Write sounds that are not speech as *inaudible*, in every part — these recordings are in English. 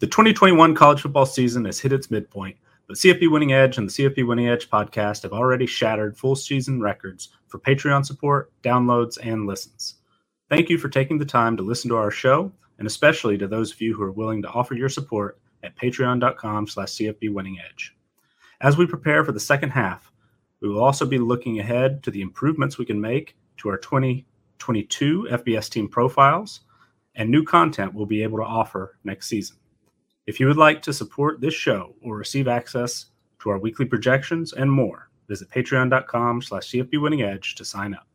The 2021 college football season has hit its midpoint, but CFB Winning Edge and the CFB Winning Edge podcast have already shattered full season records for Patreon support, downloads, and listens. Thank you for taking the time to listen to our show, and especially to those of you who are willing to offer your support at patreon.com slash CFB Winning Edge. As we prepare for the second half, we will also be looking ahead to the improvements we can make to our 2022 FBS team profiles and new content we'll be able to offer next season. If you would like to support this show or receive access to our weekly projections and more, visit patreon.com slash cfbwinningedge to sign up.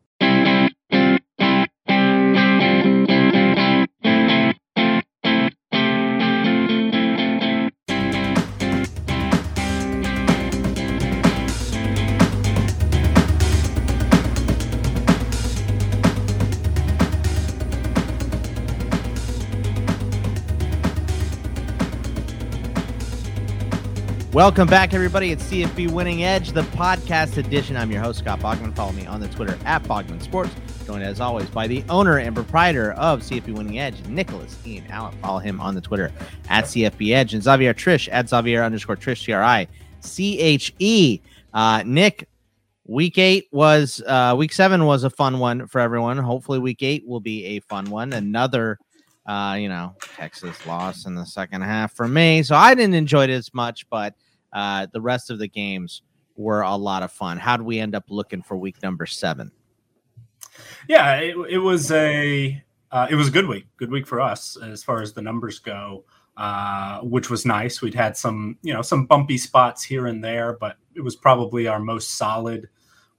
Welcome back, everybody. It's CFB Winning Edge, the podcast edition. I'm your host, Scott Bogman. Follow me on the Twitter at Bogman Sports. Joined as always by the owner and proprietor of CFB Winning Edge, Nicholas Ian Allen. Follow him on the Twitter at CFB Edge and Xavier Triche at Xavier underscore Triche T R I C H E. Uh, Nick, week eight was, uh, week seven was a fun one for everyone. Hopefully, week eight will be a fun one. Another uh, you know, Texas loss in the second half for me. So I didn't enjoy it as much, but uh, the rest of the games were a lot of fun. How do we end up looking for week number seven? Yeah, it, it was a uh, it was a good week. Good week for us as far as the numbers go, uh, which was nice. We'd had some you know some bumpy spots here and there, but it was probably our most solid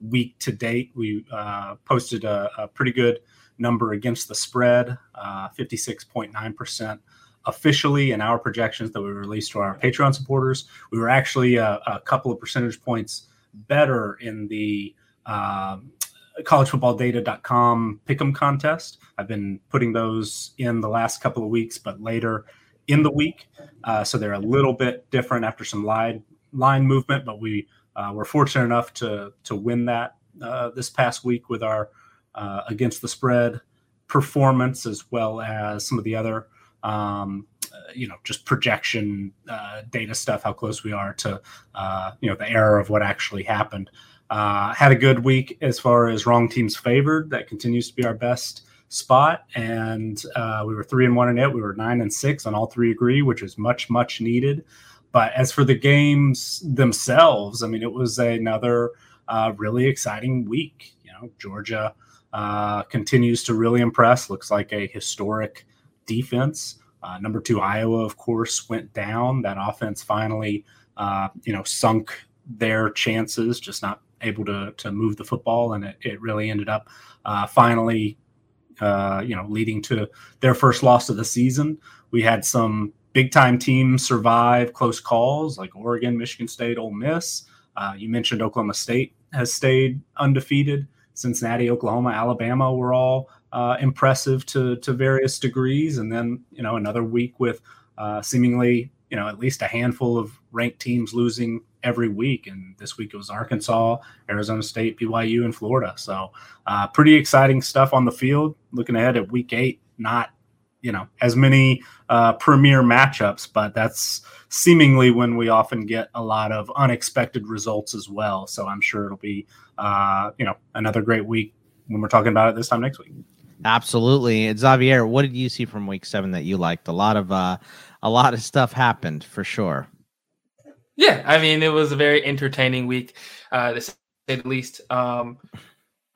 week to date. We uh, posted a, a, pretty good number against the spread, uh, fifty six point nine percent officially in our projections that we released to our Patreon supporters, we were actually a, a couple of percentage points better in the um, collegefootballdata.com pick'em contest. I've been putting those in the last couple of weeks, but later in the week, uh, so they're a little bit different after some line line movement. But we uh, were fortunate enough to to win that uh, this past week with our uh, against the spread performance, as well as some of the other um, uh, you know, just projection uh, data stuff, how close we are to, uh, you know, the error of what actually happened. Uh, had a good week as far as wrong teams favored. That continues to be our best spot, and uh, we were three and one in it. We were nine and six on all three agree, which is much much needed. But as for the games themselves, I mean, it was another uh, really exciting week. You know, Georgia continues to really impress. Looks like a historic defense. Uh, number two, Iowa, of course, went down. That offense finally, uh, you know, sunk their chances, just not able to to move the football, and it, it really ended up uh, finally, uh, you know, leading to their first loss of the season. We had some big time teams survive close calls like Oregon, Michigan State, Ole Miss. Uh, you mentioned Oklahoma State has stayed undefeated. Cincinnati, Oklahoma, Alabama were all uh, impressive to to various degrees, and then you know another week with uh, seemingly you know at least a handful of ranked teams losing every week. And this week it was Arkansas, Arizona State, BYU, and Florida. So uh, pretty exciting stuff on the field. Looking ahead at week eight, not you know as many uh, premier matchups, but that's seemingly when we often get a lot of unexpected results as well. So I'm sure it'll be uh, you know another great week when we're talking about it this time next week. Absolutely. Xavier, what did you see from week seven that you liked? A lot of uh a lot of stuff happened for sure. Yeah, I mean it was a very entertaining week, uh to say the least. Um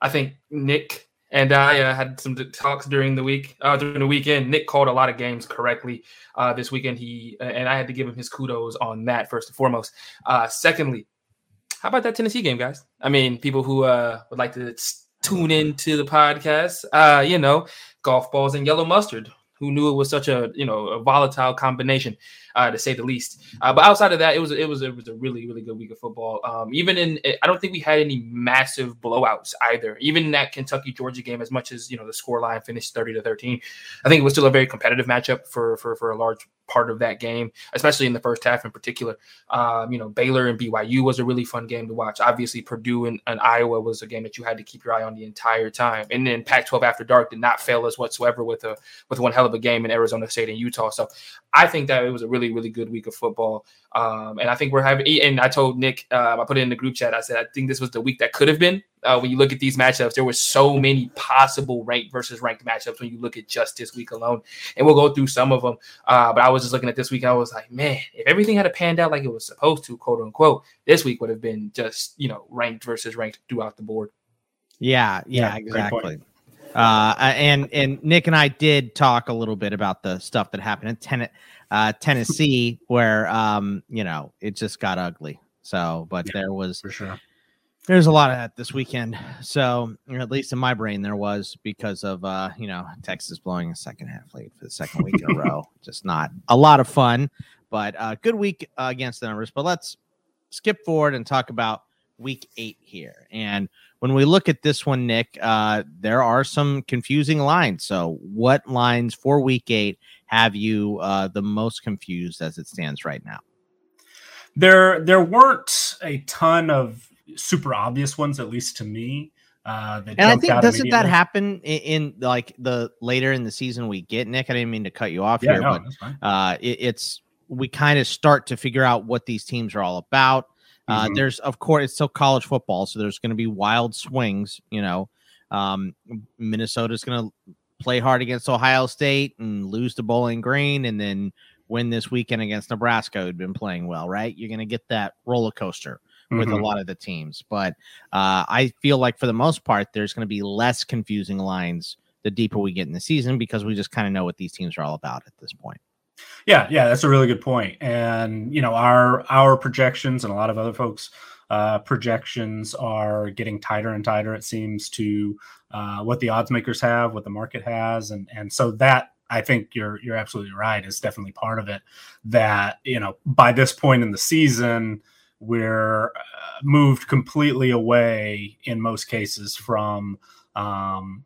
I think Nick and I uh, had some talks during the week, uh, during the weekend. Nick called a lot of games correctly uh, this weekend. He and I had to give him his kudos on that first and foremost. Uh, secondly, how about that Tennessee game, guys? I mean, people who uh, would like to tune into the podcast. Uh, you know, golf balls and yellow mustard. Who knew it was such a you know a volatile combination? Uh, to say the least. Uh, but outside of that, it was it was it was a really really good week of football. Um, even in I don't think we had any massive blowouts either. Even in that Kentucky Georgia game, as much as you know the score line finished thirty to thirteen, I think it was still a very competitive matchup for for for a large part of that game, especially in the first half in particular. Um, you know, Baylor and BYU was a really fun game to watch. Obviously, Purdue and, and, Iowa was a game that you had to keep your eye on the entire time. And then Pac-12 after dark did not fail us whatsoever with a with one hell of a game in Arizona State and Utah. So I think that it was a really, really good week of football. Um, and I think we're having, and I told Nick, uh, I put it in the group chat. I said, I think this was the week that could have been. Uh, when you look at these matchups, there were so many possible ranked versus ranked matchups when you look at just this week alone. And we'll go through some of them. Uh, but I was just looking at this week. I was like, man, if everything had panned out like it was supposed to, quote unquote, this week would have been just, you know, ranked versus ranked throughout the board. Yeah, yeah, yeah exactly. Uh, and and Nick and I did talk a little bit about the stuff that happened in ten- uh, Tennessee, *laughs* where um, you know it just got ugly. So, but yeah, there was for sure. There's a lot of that this weekend. So, at least in my brain, there was because of uh, you know Texas blowing a second half lead for the second week in a row. *laughs* Just not a lot of fun, but uh, good week uh, against the numbers. But let's skip forward and talk about week eight here. And when we look at this one, Nick, uh, there are some confusing lines. So, what lines for week eight have you uh, the most confused as it stands right now? There, there weren't a ton of super obvious ones, at least to me. Uh, and I think doesn't that happen in, in, like the later in the season we get Nick? I didn't mean to cut you off yeah, here, no, but uh, it, it's we kind of start to figure out what these teams are all about. Uh, mm-hmm. There's, of course, it's still college football, so there's going to be wild swings. You know, um, Minnesota's going to play hard against Ohio State and lose to Bowling Green, and then win this weekend against Nebraska, who'd been playing well. Right? You're going to get that roller coaster with mm-hmm. a lot of the teams, but uh, I feel like for the most part, there's going to be less confusing lines the deeper we get in the season because we just kind of know what these teams are all about at this point. Yeah, yeah, that's a really good point. And you know, our our projections and a lot of other folks' uh, projections are getting tighter and tighter. It seems to uh, what the odds makers have, what the market has, and and so that I think you're you're absolutely right is definitely part of it. That you know, by this point in the season, we're uh, moved completely away in most cases from um,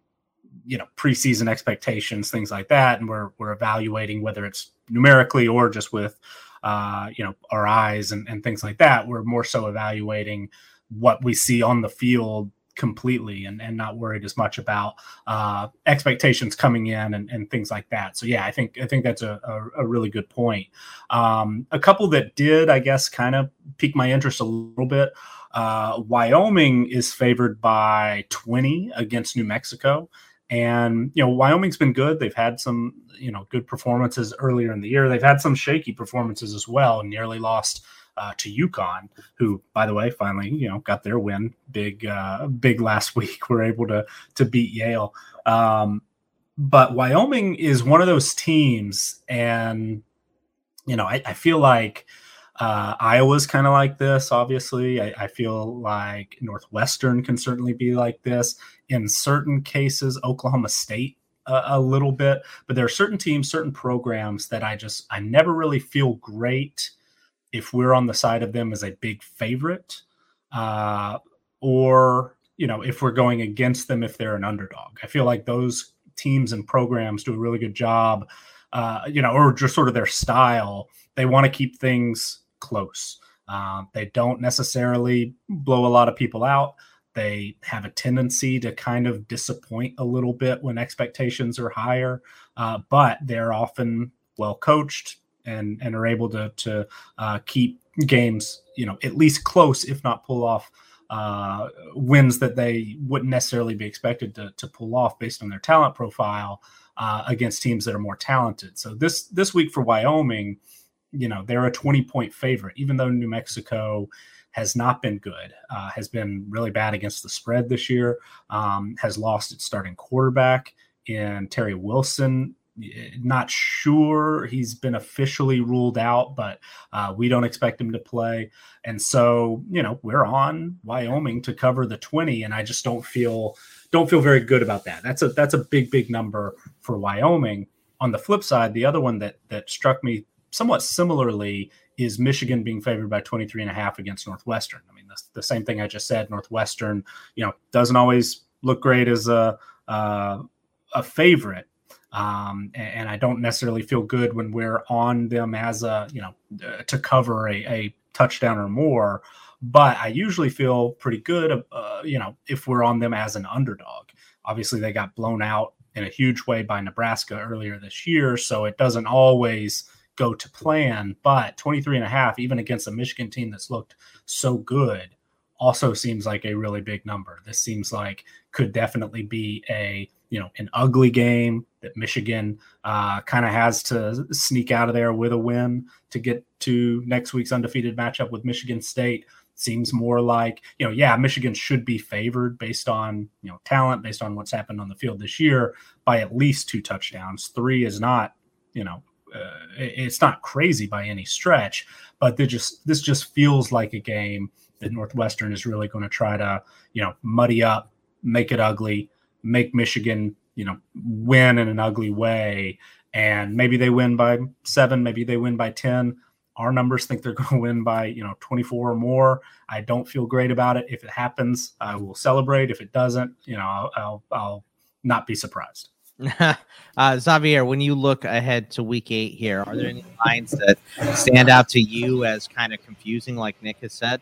you know preseason expectations, things like that, and we're we're evaluating whether it's numerically or just with uh, you know our eyes and, and things like that. We're more so evaluating what we see on the field completely and, and not worried as much about uh, expectations coming in and, and things like that. So yeah, I think I think that's a, a, a really good point. Um, a couple that did, I guess, kind of pique my interest a little bit. Uh, Wyoming is favored by 20 against New Mexico. And you know, Wyoming's been good. They've had some, you know, good performances earlier in the year. They've had some shaky performances as well. Nearly lost uh, to UConn, who, by the way, finally, you know, got their win big, uh, big last *laughs* week. We're able to to beat Yale. Um, but Wyoming is one of those teams, and you know, I, I feel like uh, Iowa's kind of like this, obviously. I, I, feel like Northwestern can certainly be like this. In certain cases, Oklahoma State uh, a little bit, but there are certain teams, certain programs that I just, I never really feel great if we're on the side of them as a big favorite uh, or, you know, if we're going against them if they're an underdog. I feel like those teams and programs do a really good job, uh, you know, or just sort of their style. They want to keep things close. Uh, they don't necessarily blow a lot of people out. They have a tendency to kind of disappoint a little bit when expectations are higher, uh, but they're often well coached and and are able to to uh, keep games, you know, at least close, if not pull off uh, wins that they wouldn't necessarily be expected to to pull off based on their talent profile uh, against teams that are more talented. So this this week for Wyoming you know they're a 20 point favorite even though new mexico has not been good uh, has been really bad against the spread this year um, has lost its starting quarterback in terry wilson. Not sure he's been officially ruled out but uh, we don't expect him to play. And so you know we're on wyoming to cover the 20 and i just don't feel don't feel very good about that. That's a that's a big big number for wyoming. On the flip side the other one that that struck me somewhat similarly is Michigan being favored by 23 and a half against Northwestern. I mean, the, the same thing I just said. Northwestern, you know, doesn't always look great as a uh, a favorite, um, and, and, I don't necessarily feel good when we're on them as a you know uh, to cover a, a, touchdown or more. But I usually feel pretty good, uh, you know, if we're on them as an underdog. Obviously, they got blown out in a huge way by Nebraska earlier this year, so it doesn't always go to plan. But 23 and a half, even against a Michigan team that's looked so good, also seems like a really big number. This seems like could definitely be a you know an ugly game that Michigan uh, kind of has to sneak out of there with a win to get to next week's undefeated matchup with Michigan State. Seems more like you know, yeah, Michigan should be favored based on you know talent, based on what's happened on the field this year by at least two touchdowns. Three is not you know uh, it's not crazy by any stretch, but they just this just feels like a game that Northwestern is really going to try to, you know, muddy up, make it ugly, make Michigan, you know, win in an ugly way. And maybe they win by seven, maybe they win by 10. Our numbers think they're *laughs* going to win by, you know, 24 or more. I don't feel great about it. If it happens, I will celebrate. If it doesn't, you know, I'll, I'll, I'll not be surprised. *laughs* uh, Xavier, when you look ahead to week eight here, are there any lines that stand out to you as kind of confusing, like Nick has said?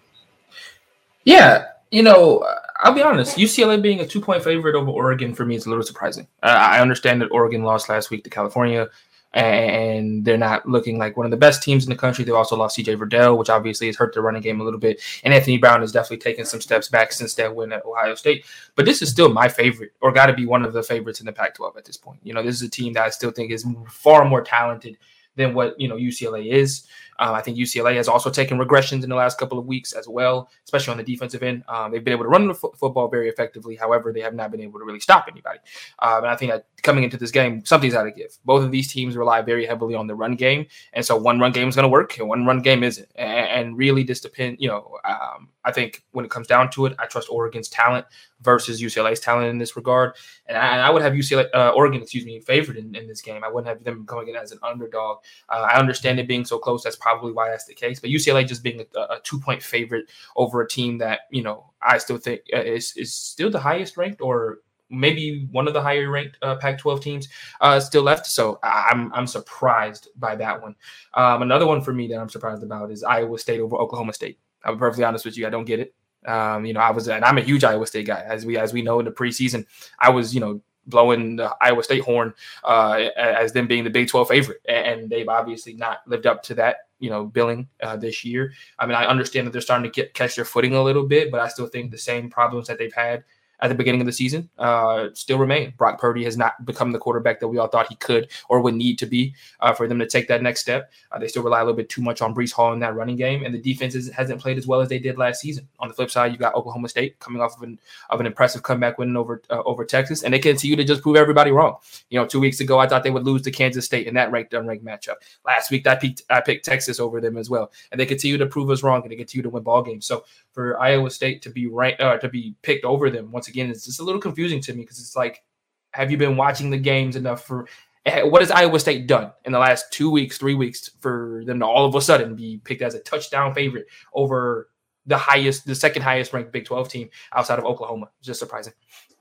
Yeah, you know, I'll be honest. UCLA being a two point favorite over Oregon for me is a little surprising. Uh, I understand that Oregon lost last week to California, and they're not looking like one of the best teams in the country. They've also lost CJ Verdell, which obviously has hurt their running game a little bit. And Anthony Brown has definitely taken some steps back since that win at Ohio State. But this is still my favorite, or got to be one of the favorites in the Pac 12 at this point. You know, this is a team that I still think is far more talented than what, you know, UCLA is. Um, I think UCLA has also taken regressions in the last couple of weeks as well, especially on the defensive end. Um, they've been able to run the f- football very effectively. However, they have not been able to really stop anybody. Um, and I think that coming into this game, something's got to give. Both of these teams rely very heavily on the run game, and so one run game is going to work, and one run game isn't. And, and really, this depend. You know, um, I think when it comes down to it, I trust Oregon's talent versus UCLA's talent in this regard. And I, I would have UCLA, uh, Oregon, excuse me, favored in, in, this game. I wouldn't have them coming in as an underdog. Uh, I understand it being so close. That's probably why that's the case. But UCLA just being a, a two point favorite over a team that you know I still think uh, is is still the highest ranked or maybe one of the higher ranked uh, Pac-12 teams uh, still left. So I'm I'm surprised by that one. Um, another one for me that I'm surprised about is Iowa State over Oklahoma State. I'm perfectly honest with you. I don't get it. Um, you know, I was, and I'm a huge Iowa State guy, as we as we know in the preseason. I was, you know, blowing the Iowa State horn uh, as them being the Big 12 favorite, and they've obviously not lived up to that, you know, billing uh, this year. I mean, I understand that they're starting to get catch their footing a little bit, but I still think the same problems that they've had at the beginning of the season uh, still remain. Brock Purdy has not become the quarterback that we all thought he could or would need to be uh, for them to take that next step. Uh, they still rely a little bit too much on Breece Hall in that running game, and the defense is, hasn't played as well as they did last season. On the flip side, you've got Oklahoma State coming off of an of an impressive comeback win over uh, over Texas, and they continue to just prove everybody wrong. You know, two weeks ago I thought they would lose to Kansas State in that ranked unranked matchup. Last week I picked I picked Texas over them as well, and they continue to prove us wrong and they continue to win ball games. So for Iowa State to be ranked uh, to be picked over them once again is just a little confusing to me because it's like, have you been watching the games enough for eh, what has Iowa State done in the last two weeks, three weeks for them to all of a sudden be picked as a touchdown favorite over the highest, the second highest ranked Big 12 team outside of Oklahoma? It's just surprising.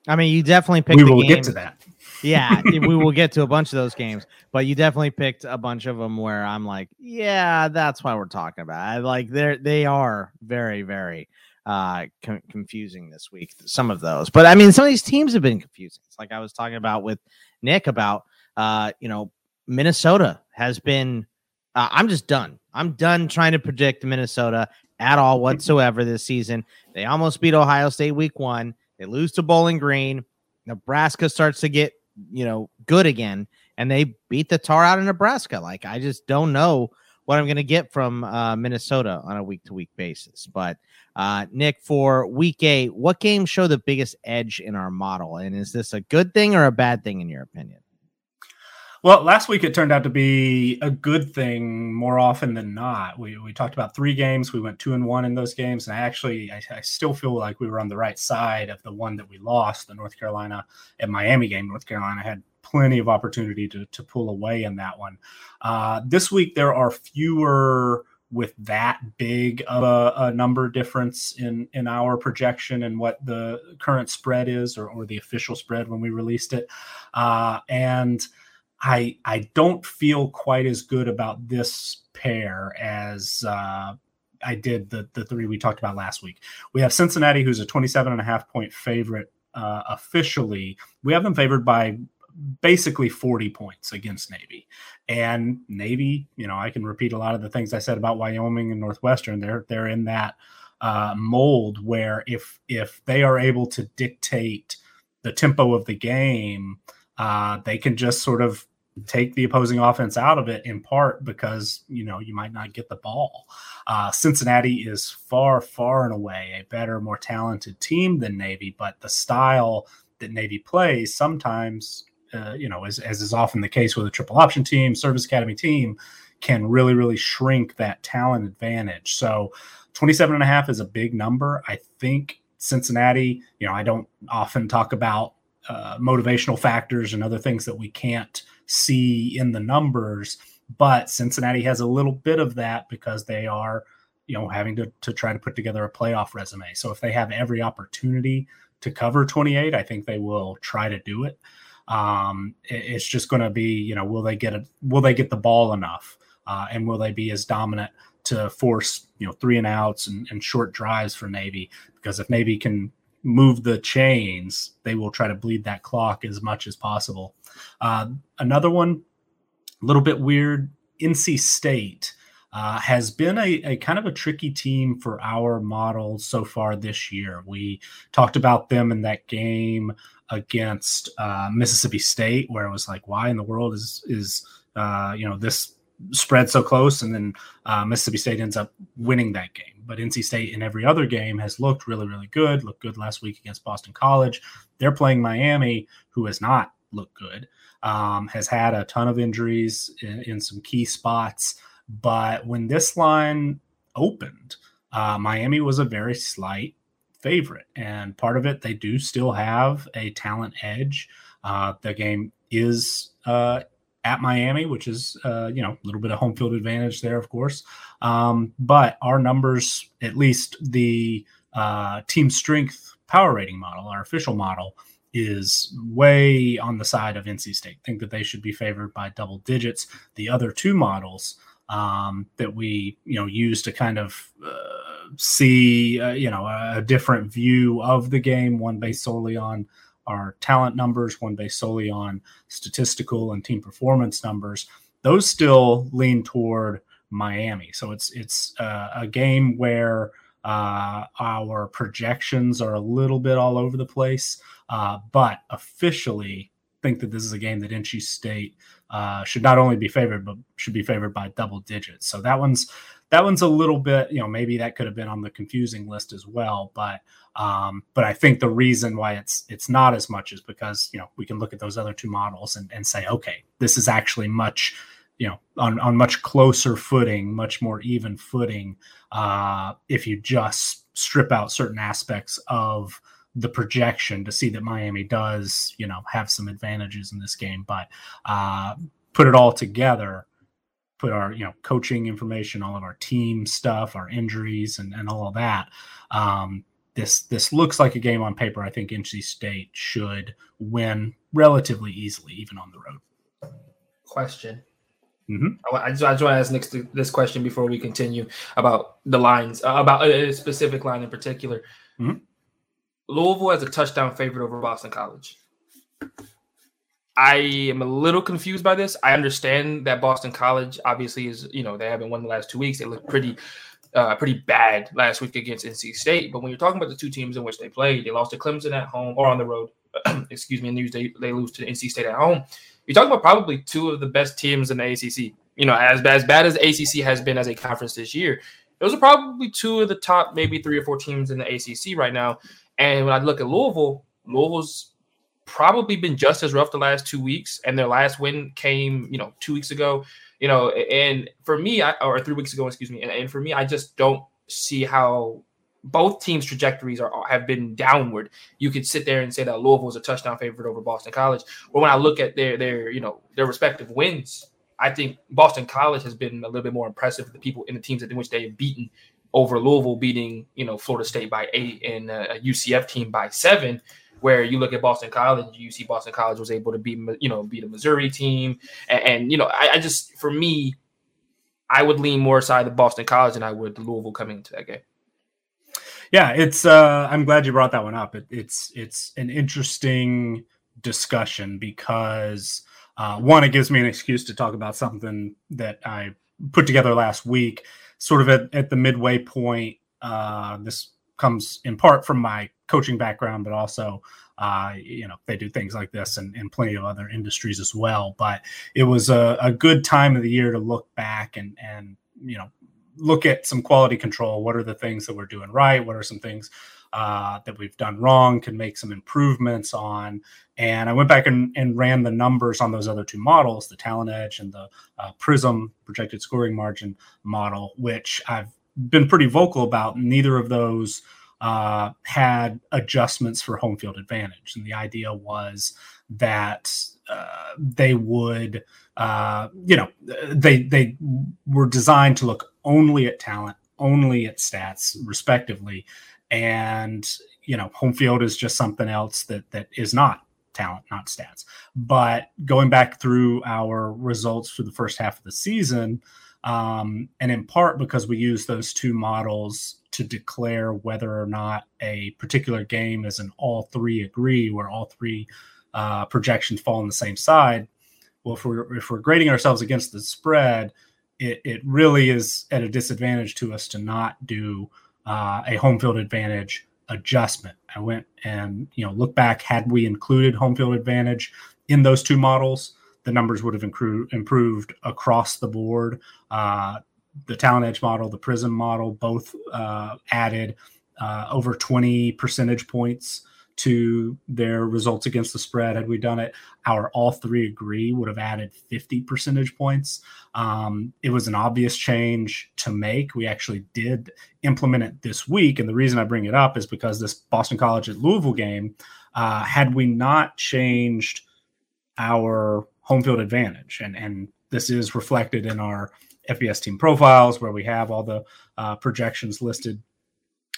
I mean, you definitely picked. We will get to that. Yeah, we will *laughs* get to a bunch of those games, but you definitely picked a bunch of them where I'm like, yeah, that's why we're talking about. I like they're they are very very uh com- confusing this week. Some of those, but I mean, some of these teams have been confusing. It's like I was talking about with Nick about uh you know Minnesota has been. Uh, I'm just done. I'm done trying to predict Minnesota at all whatsoever this season. They almost beat Ohio State week one. They lose to Bowling Green. Nebraska starts to get, you know, good again, and they beat the tar out of Nebraska. Like, I just don't know what I'm going to get from uh, Minnesota on a week to week basis. But, uh, Nick, for week eight, what games show the biggest edge in our model? And is this a good thing or a bad thing, in your opinion? Well, last week it turned out to be a good thing more often than not. We, we talked about three games. We went two and one in those games. And I actually, I, I, still feel like we were on the right side of the one that we lost, the North Carolina and Miami game. North Carolina had plenty of opportunity to, to pull away in that one. Uh, this week there are fewer with that big of a, a, number difference in in our projection and what the current spread is or, or the official spread when we released it uh, and I I don't feel quite as good about this pair as uh, I did the the three we talked about last week. We have Cincinnati, who's a 27 and a half point favorite uh, officially. We have them favored by basically 40 points against Navy. And Navy, you know, I can repeat a lot of the things I said about Wyoming and Northwestern. They're they're in that uh, mold where if if they are able to dictate the tempo of the game, uh, they can just sort of take the opposing offense out of it in part because you know you might not get the ball. Uh, Cincinnati is far, far and away a better, more talented team than Navy, but the style that Navy plays sometimes, uh, you know, as, as is often the case with a triple option team, service academy team, can really, really shrink that talent advantage. So 27 and a half is a big number. I think Cincinnati, you know, I don't often talk about uh, motivational factors and other things that we can't see in the numbers. But Cincinnati has a little bit of that because they are, you know, having to, to try to put together a playoff resume. So if they have every opportunity to cover 28, I think they will try to do it. Um, it's just going to be, you know, will they get it? Will they get the ball enough? Uh, and will they be as dominant to force, you know, three and outs and, and short drives for Navy? Because if Navy can move the chains, they will try to bleed that clock as much as possible. Uh, another one, a little bit weird, NC State. Uh, has been a, a, kind of a tricky team for our model so far this year. We talked about them in that game against uh, Mississippi State, where it was like, why in the world is is uh, you know this spread so close? And then uh, Mississippi State ends up winning that game but NC State in every other game has looked really, really good. Looked good last week against Boston College. They're playing Miami, who has not looked good, um, has had a ton of injuries in, in, some key spots. But when this line opened, uh, Miami was a very slight favorite. And part of it, they do still have a talent edge. Uh, the game is uh, at Miami, which is uh, you know a little bit of home field advantage there, of course. Um, but our numbers, at least the uh, team strength power rating model, our official model, is way on the side of NC State. Think that they should be favored by double digits. The other two models um, that we you know use to kind of uh, see uh, you know a different view of the game, one based solely on our talent numbers, one based solely on statistical and team performance numbers, those still lean toward Miami. So it's it's uh, a game where uh, our projections are a little bit all over the place, uh, but officially think that this is a game that NC State uh, should not only be favored but should be favored by double digits. So that one's that one's a little bit, you know, maybe that could have been on the confusing list as well. But um, but I think the reason why it's it's not as much is because you know we can look at those other two models and, and say, okay, this is actually much, you know, on, on much closer footing, much more even footing. Uh, if you just strip out certain aspects of the projection to see that Miami does, you know, have some advantages in this game, but uh, put it all together put our you know coaching information, all of our team stuff, our injuries, and, and all of that. Um, this this looks like a game on paper. I think NC State should win relatively easily, even on the road. Question. Mm-hmm. I, just, I just want to ask next this question before we continue about the lines, uh, about a specific line in particular. Mm-hmm. Louisville has a touchdown favorite over Boston College. I am a little confused by this. I understand that Boston College obviously is, you know, they haven't won the last two weeks. They look pretty uh, pretty bad last week against NC State. But when you're talking about the two teams in which they played, they lost to Clemson at home or on the road. *clears throat* excuse me, news they, they lose to NC State at home. You're talking about probably two of the best teams in the ACC. You know, as, as bad as ACC has been as a conference this year, those are probably two of the top, maybe three or four teams in the ACC right now. And when I look at Louisville, Louisville's probably been just as rough the last two weeks, and their last win came, you know, two weeks ago. You know, and for me, I, or three weeks ago, excuse me, and, and for me, I just don't see how both teams' trajectories are have been downward. You could sit there and say that Louisville is a touchdown favorite over Boston College, but when I look at their their you know their respective wins, I think Boston College has been a little bit more impressive. For The people in the teams in which they have beaten over Louisville, beating you know Florida State by eight and uh, a UCF team by seven where you look at Boston College, you see Boston College was able to beat, you know, beat a Missouri team. And, and you know, I, I, just, for me, I would lean more side of Boston College than I would Louisville coming into that game. Yeah, it's, uh, I'm glad you brought that one up. It, it's, it's an interesting discussion because uh, one, it gives me an excuse to talk about something that I put together last week, sort of at, at the midway point. Uh, this comes in part from my coaching background, but also, uh, you know, they do things like this and, and plenty of other industries as well. But it was a, a good time of the year to look back and, and, you know, look at some quality control. What are the things that we're doing right? What are some things uh, that we've done wrong? Can make some improvements on. And I went back and, and, ran the numbers on those other two models, the Talent Edge and the uh, Prism projected scoring margin model, which I've been pretty vocal about. Neither of those uh, had adjustments for home field advantage, and the idea was that uh, they would, uh, you know, they they were designed to look only at talent, only at stats, respectively, and you know, home field is just something else that that is not talent, not stats. But going back through our results for the first half of the season, um, and in part because we use those two models to declare whether or not a particular game is an all three agree, where all three uh, projections fall on the same side. Well, if we're if we're grading ourselves against the spread, it, it really is at a disadvantage to us to not do uh, a home field advantage adjustment. I went and you know look back. Had we included home field advantage in those two models, the numbers would have improved improved across the board. Uh, the Talent Edge model, the Prism model, both uh, added uh, over 20 percentage points to their results against the spread. Had we done it, our all three agree would have added 50 percentage points. Um, it was an obvious change to make. We actually did implement it this week. And the reason I bring it up is because this Boston College at Louisville game, uh, had we not changed our home field advantage, and, and this is reflected in our FBS team profiles where we have all the uh, projections listed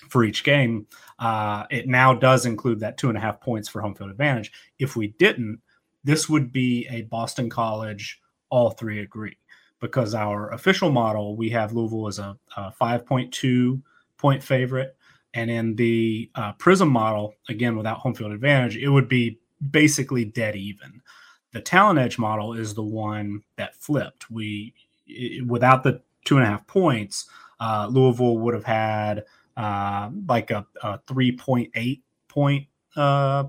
for each game. Uh, it now does include that two and a half points for home field advantage. If we didn't, this would be a Boston College all three agree because our official model we have Louisville as a, a 5.2 point favorite, and in the uh, Prism model, again without home field advantage, it would be basically dead even. The Talent Edge model is the one that flipped. We without the two and a half points, uh, Louisville would have had uh, like a, a 3.8 point uh,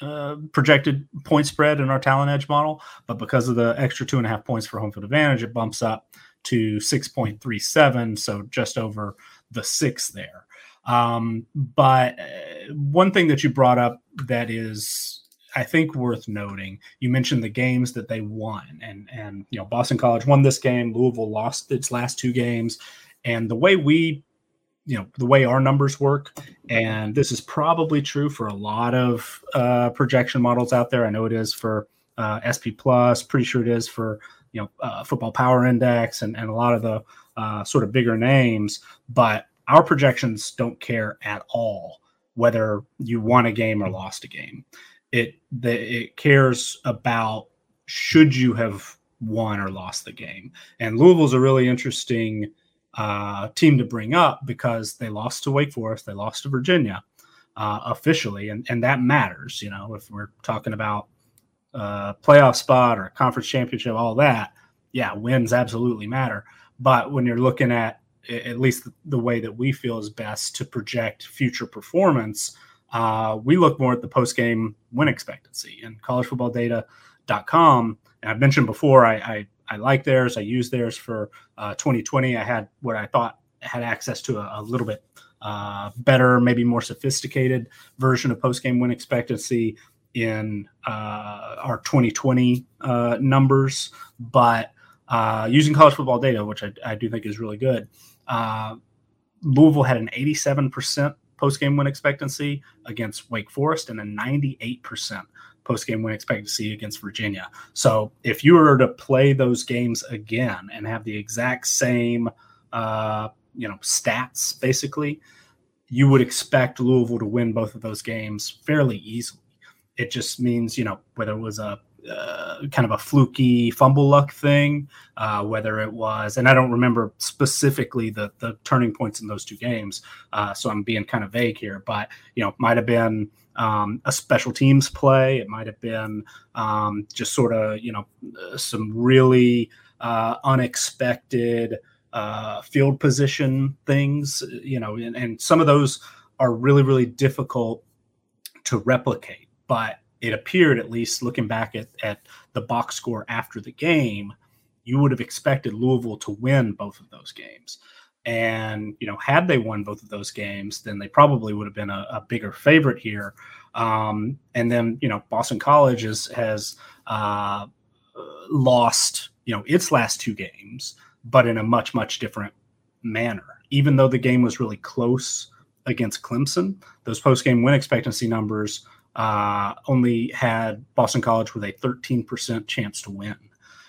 uh, projected point spread in our talent edge model. But because of the extra two and a half points for home field advantage, it bumps up to 6.37. So just over the six there. Um, but uh, one thing that you brought up that is I think worth noting. You mentioned the games that they won, and and you know Boston College won this game. Louisville lost its last two games, and the way we, you know, the way our numbers work, and this is probably true for a lot of uh, projection models out there. I know it is for uh, SP Plus. Pretty sure it is for you know uh, Football Power Index and and a lot of the uh, sort of bigger names, but our projections don't care at all whether you won a game or lost a game it it cares about should you have won or lost the game. And Louisville's a really interesting uh, team to bring up because they lost to Wake Forest, they lost to Virginia uh, officially, and and that matters. You know, if we're talking about uh, playoff spot or conference championship, all that, yeah, wins absolutely matter. But when you're looking at at least the way that we feel is best to project future performance uh, we look more at the post game win expectancy and collegefootballdata.com. And I've mentioned before, I, I, I like theirs. I use theirs for uh, 2020. I had what I thought had access to a, a little bit uh, better, maybe more sophisticated version of post game win expectancy in uh, our 2020 uh, numbers. But uh, using college football data, which I, I, do think is really good, Louisville had an 87% post game win expectancy against Wake Forest and a 98% post game win expectancy against Virginia. So if you were to play those games again and have the exact same, uh, you know, stats basically, you would expect Louisville to win both of those games fairly easily. It just means, you know, whether it was a uh, kind of a fluky fumble luck thing, uh, whether it was, and I don't remember specifically the the turning points in those two games, uh, so I'm being kind of vague here, but you know, might have been um, a special teams play. It might have been um, just sort of, you know, some really uh, unexpected uh, field position things, you know, and, and some of those are really, really difficult to replicate. But it appeared, at least looking back at, at the box score after the game, you would have expected Louisville to win both of those games. And, you know, had they won both of those games, then they probably would have been a, a bigger favorite here. Um, and then, you know, Boston College is, has uh, lost, you know, its last two games, but in a much, much different manner. Even though the game was really close against Clemson, those post game win expectancy numbers uh, only had Boston College with a 13% chance to win.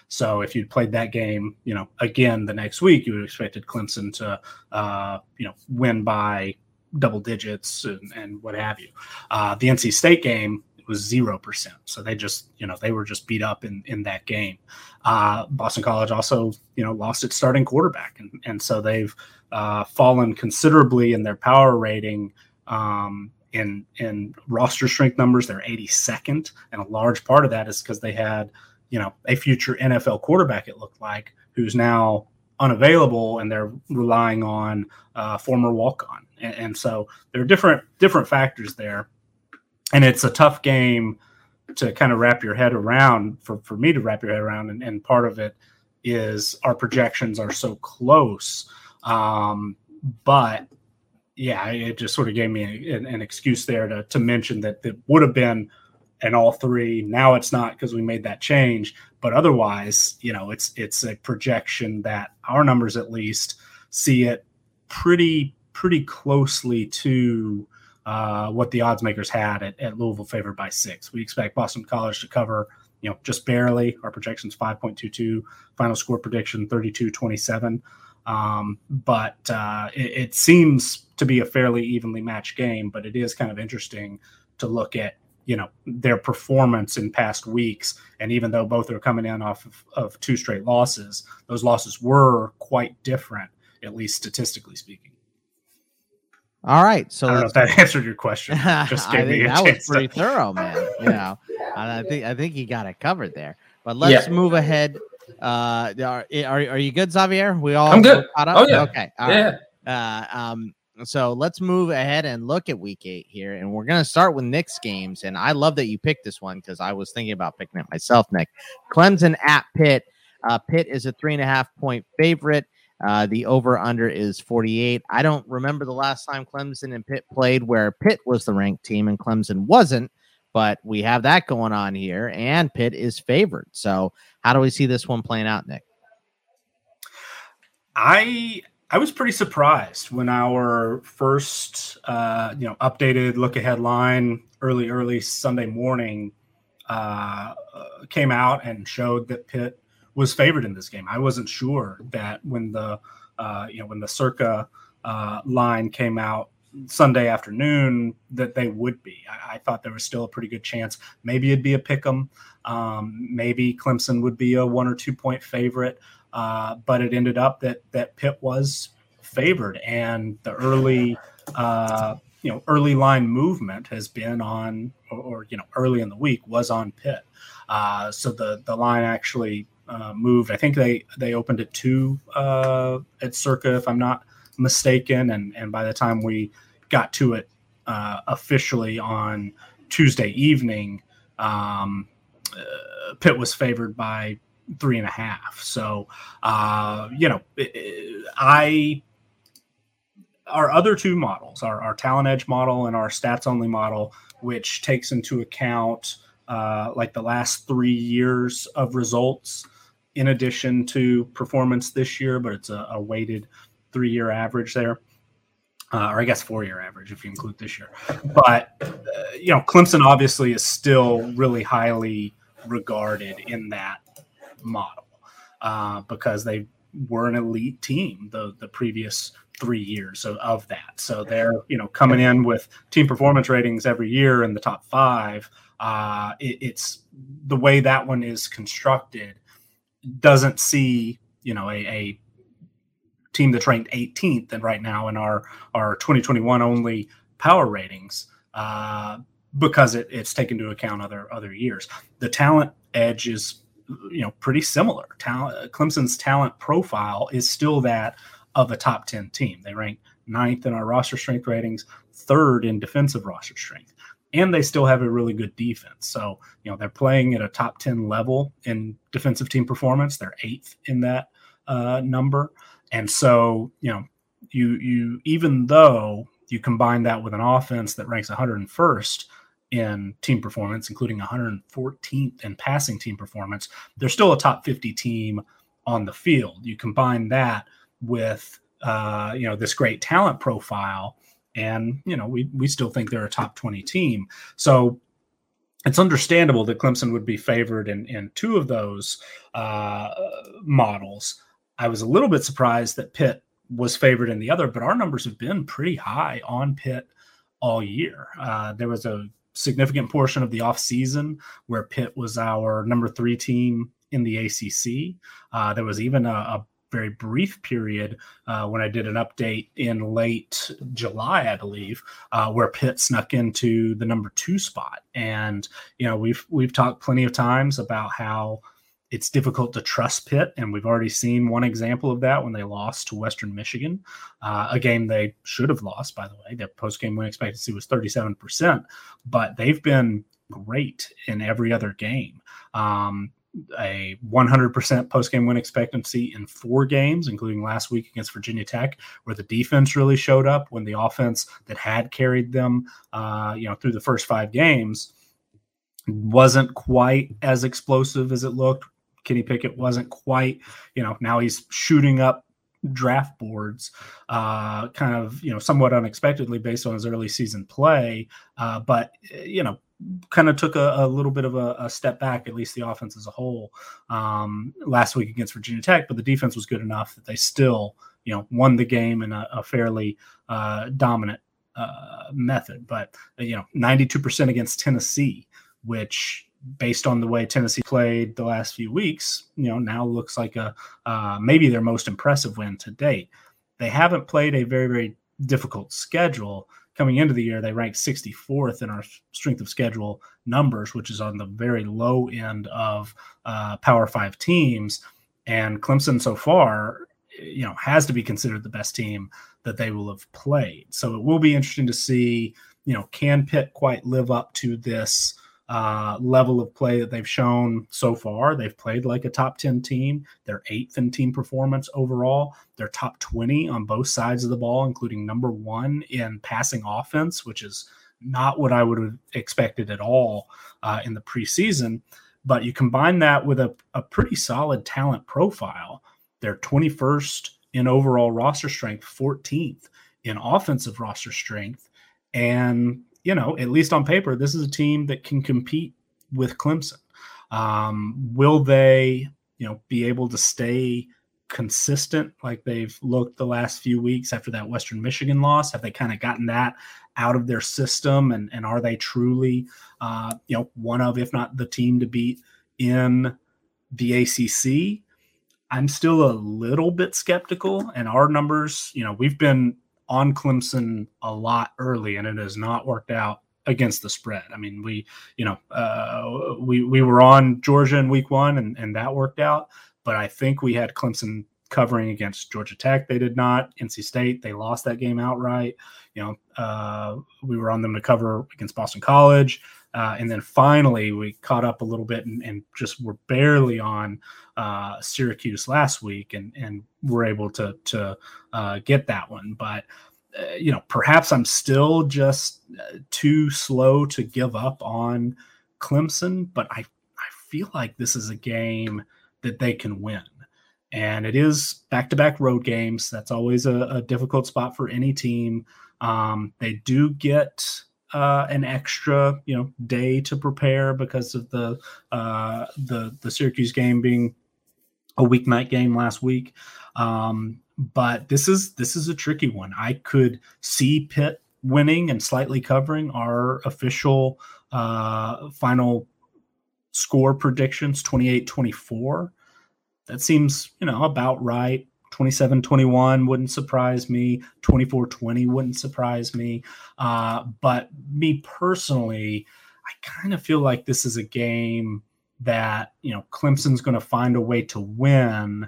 So if you'd played that game, you know, again the next week, you would expected Clemson to, uh, you know, win by double digits and, and what have you. Uh, the NC State game was zero percent, so they just, you know, they were just beat up in in that game. Uh, Boston College also, you know, lost its starting quarterback, and and so they've uh, fallen considerably in their power rating. Um, in in roster strength numbers, they're 82nd, and a large part of that is because they had you know a future NFL quarterback. It looked like who's now unavailable, and they're relying on uh, former walk on, and, and so there are different different factors there, and it's a tough game to kind of wrap your head around for, for me to wrap your head around. And, and part of it is our projections are so close. Um, but yeah it just sort of gave me an, an excuse there to, to mention that it would have been and all three. Now it's not because we made that change, but otherwise, you know, it's it's a projection that our numbers at least see it pretty pretty closely to uh, what the odds makers had at, at Louisville favored by six. We expect Boston College to cover, you know, just barely. Our projections 5.22, final score prediction 32 27. Um, but uh, it, it seems to be a fairly evenly matched game, but it is kind of interesting to look at you know their performance in past weeks. And even though both are coming in off of, of, two straight losses those losses were quite different at least statistically speaking. All right so i don't know if that *laughs* answered your question. *laughs* Just gave me that was pretty to... thorough man you know. I think i think you got it covered there. But let's yeah. move ahead. Uh are, are, are you good xavier? We all i'm good. oh yeah. Okay all yeah right. uh um so let's move ahead and look at week eight here. And we're going to start with Nick's games. And I love that you picked this one because I was thinking about picking it myself, Nick. Clemson at Pitt. Uh, Pitt is a three and a half point favorite. Uh, the over under is 48. I don't remember the last time Clemson and Pitt played where Pitt was the ranked team and Clemson wasn't, but we have that going on here, and Pitt is favored. So, how do we see this one playing out, Nick? I I was pretty surprised when our first, uh, you know, updated look ahead line early, early Sunday morning uh, came out and showed that Pitt was favored in this game. I wasn't sure that when the, uh, you know, when the Circa uh, line came out Sunday afternoon that they would be. I, I, thought there was still a pretty good chance. Maybe it'd be a pick 'em. Um, maybe Clemson would be a one or two point favorite. Uh, but it ended up that that Pitt was favored, and the early, uh, you know, early line movement has been on, or, or you know, early in the week was on Pitt. Uh, so the the line actually uh, moved. I think they they opened at two uh, at Circa, if I'm not mistaken, and and by the time we got to it officially on Tuesday evening. Um, Pitt was favored by three and a half. So, uh, you know, I our other two models, our, our talent edge model and our stats only model, which takes into account uh, like the last three years of results in addition to performance this year, but it's a, a weighted three year average there. Uh, or I guess four year average if you include this year. But, uh, you know, Clemson obviously is still really highly regarded in that model uh, because they were an elite team the the previous three years of, of that. So they're you know coming in with team performance ratings every year in the top five. Uh, it, it's the way that one is constructed doesn't see you know a, a team that's ranked 18th and right now in our our 2021 only power ratings. Uh, because it, it's taken into account other other years. The talent edge is you know pretty similar. Talent Clemson's talent profile is still that of a top 10 team. They rank ninth in our roster strength ratings, third in defensive roster strength. And they still have a really good defense. So, you know, they're playing at a top 10 level in defensive team performance. They're eighth in that uh, number. And so, you know, you you even though you combine that with an offense that ranks 101st in team performance, including 114th in passing team performance, they're still a top 50 team on the field. You combine that with uh, you know this great talent profile, and you know we we still think they're a top 20 team. So it's understandable that Clemson would be favored in in two of those uh, models. I was a little bit surprised that Pitt was favored in the other, but our numbers have been pretty high on Pitt all year. Uh, there was a significant portion of the offseason where Pitt was our number three team in the ACC. Uh, there was even a, a very brief period uh, when I did an update in late July, I believe, uh, where Pitt snuck into the number two spot. And you know, we've we've talked plenty of times about how it's difficult to trust Pitt, and we've already seen one example of that when they lost to Western Michigan, uh, a game they should have lost. By the way, their post game win expectancy was thirty seven percent, but they've been great in every other game. Um, a 100% post game win expectancy in four games, including last week against Virginia Tech, where the defense really showed up when the offense that had carried them, uh, you know, through the first five games wasn't quite as explosive as it looked. Kenny Pickett wasn't quite, you know, now he's shooting up draft boards, uh, kind of, you know, somewhat unexpectedly based on his early season play. Uh, but, you know, kind of took a, a little bit of a, a, step back, at least the offense as a whole, um, last week against Virginia Tech. But the defense was good enough that they still, you know, won the game in a, a fairly uh, dominant uh, method. But you know, ninety-two percent against Tennessee, which based on the way Tennessee played the last few weeks, you know, now looks like a uh, maybe their most impressive win to date. They haven't played a very very difficult schedule coming into the year, they ranked 64th in our strength of schedule numbers, which is on the very low end of uh, Power Five teams. And Clemson so far, you know, has to be considered the best team that they will have played. So it will be interesting to see, you know, can Pitt quite live up to this uh, level of play that they've shown so far. They've played like a top 10 team. They're eighth in team performance overall. They're top 20 on both sides of the ball, including number one in passing offense, which is not what I would have expected at all uh, in the preseason. But you combine that with a, a pretty solid talent profile. They're 21st in overall roster strength, 14th in offensive roster strength. And you know, at least on paper, this is a team that can compete with Clemson. Um, will they, you know, be able to stay consistent like they've looked the last few weeks after that Western Michigan loss? Have they kind of gotten that out of their system? And, and are they truly, uh, you know, one of, if not the team to beat in the ACC? I'm still a little bit skeptical. And our numbers, you know, we've been on Clemson a lot early, and it has not worked out against the spread. I mean, we, you know, uh, we we were on Georgia in week one, and and that worked out. But I think we had Clemson covering against Georgia Tech. They did not. NC State, they lost that game outright. You know, uh, we were on them to cover against Boston College. Uh, and then finally, we caught up a little bit and, and just were barely on uh, Syracuse last week, and and were able to to uh, get that one. But uh, you know, perhaps I'm still just uh, too slow to give up on Clemson. But I I feel like this is a game that they can win. And it is back to back road games. That's always a, a difficult spot for any team. Um, they do get uh, an extra you know day to prepare because of the uh, the the Syracuse game being a weeknight game last week. Um, but this is this is a tricky one. I could see Pitt winning and slightly covering our official uh, final score predictions 28-24 that seems you know about right 27 21 wouldn't surprise me. 24 20 wouldn't surprise me. Uh, but me personally, I kind of feel like this is a game that, you know, Clemson's going to find a way to win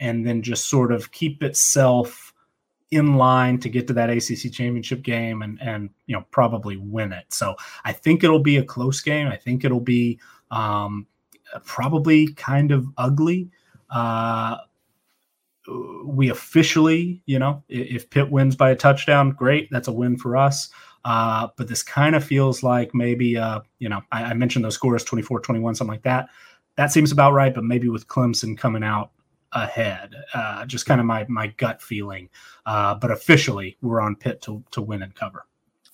and then just sort of keep itself in line to get to that ACC championship game and and you know probably win it. So I think it'll be a close game. I think it'll be um, probably kind of ugly. Uh, we officially, you know, if Pitt wins by a touchdown, great. That's a win for us. Uh, but this kind of feels like maybe, uh, you know, I, I, mentioned those scores 24 21, something like that. That seems about right. But maybe with Clemson coming out ahead, uh, just kind of my, my gut feeling. Uh, but officially, we're on Pitt to, to win and cover.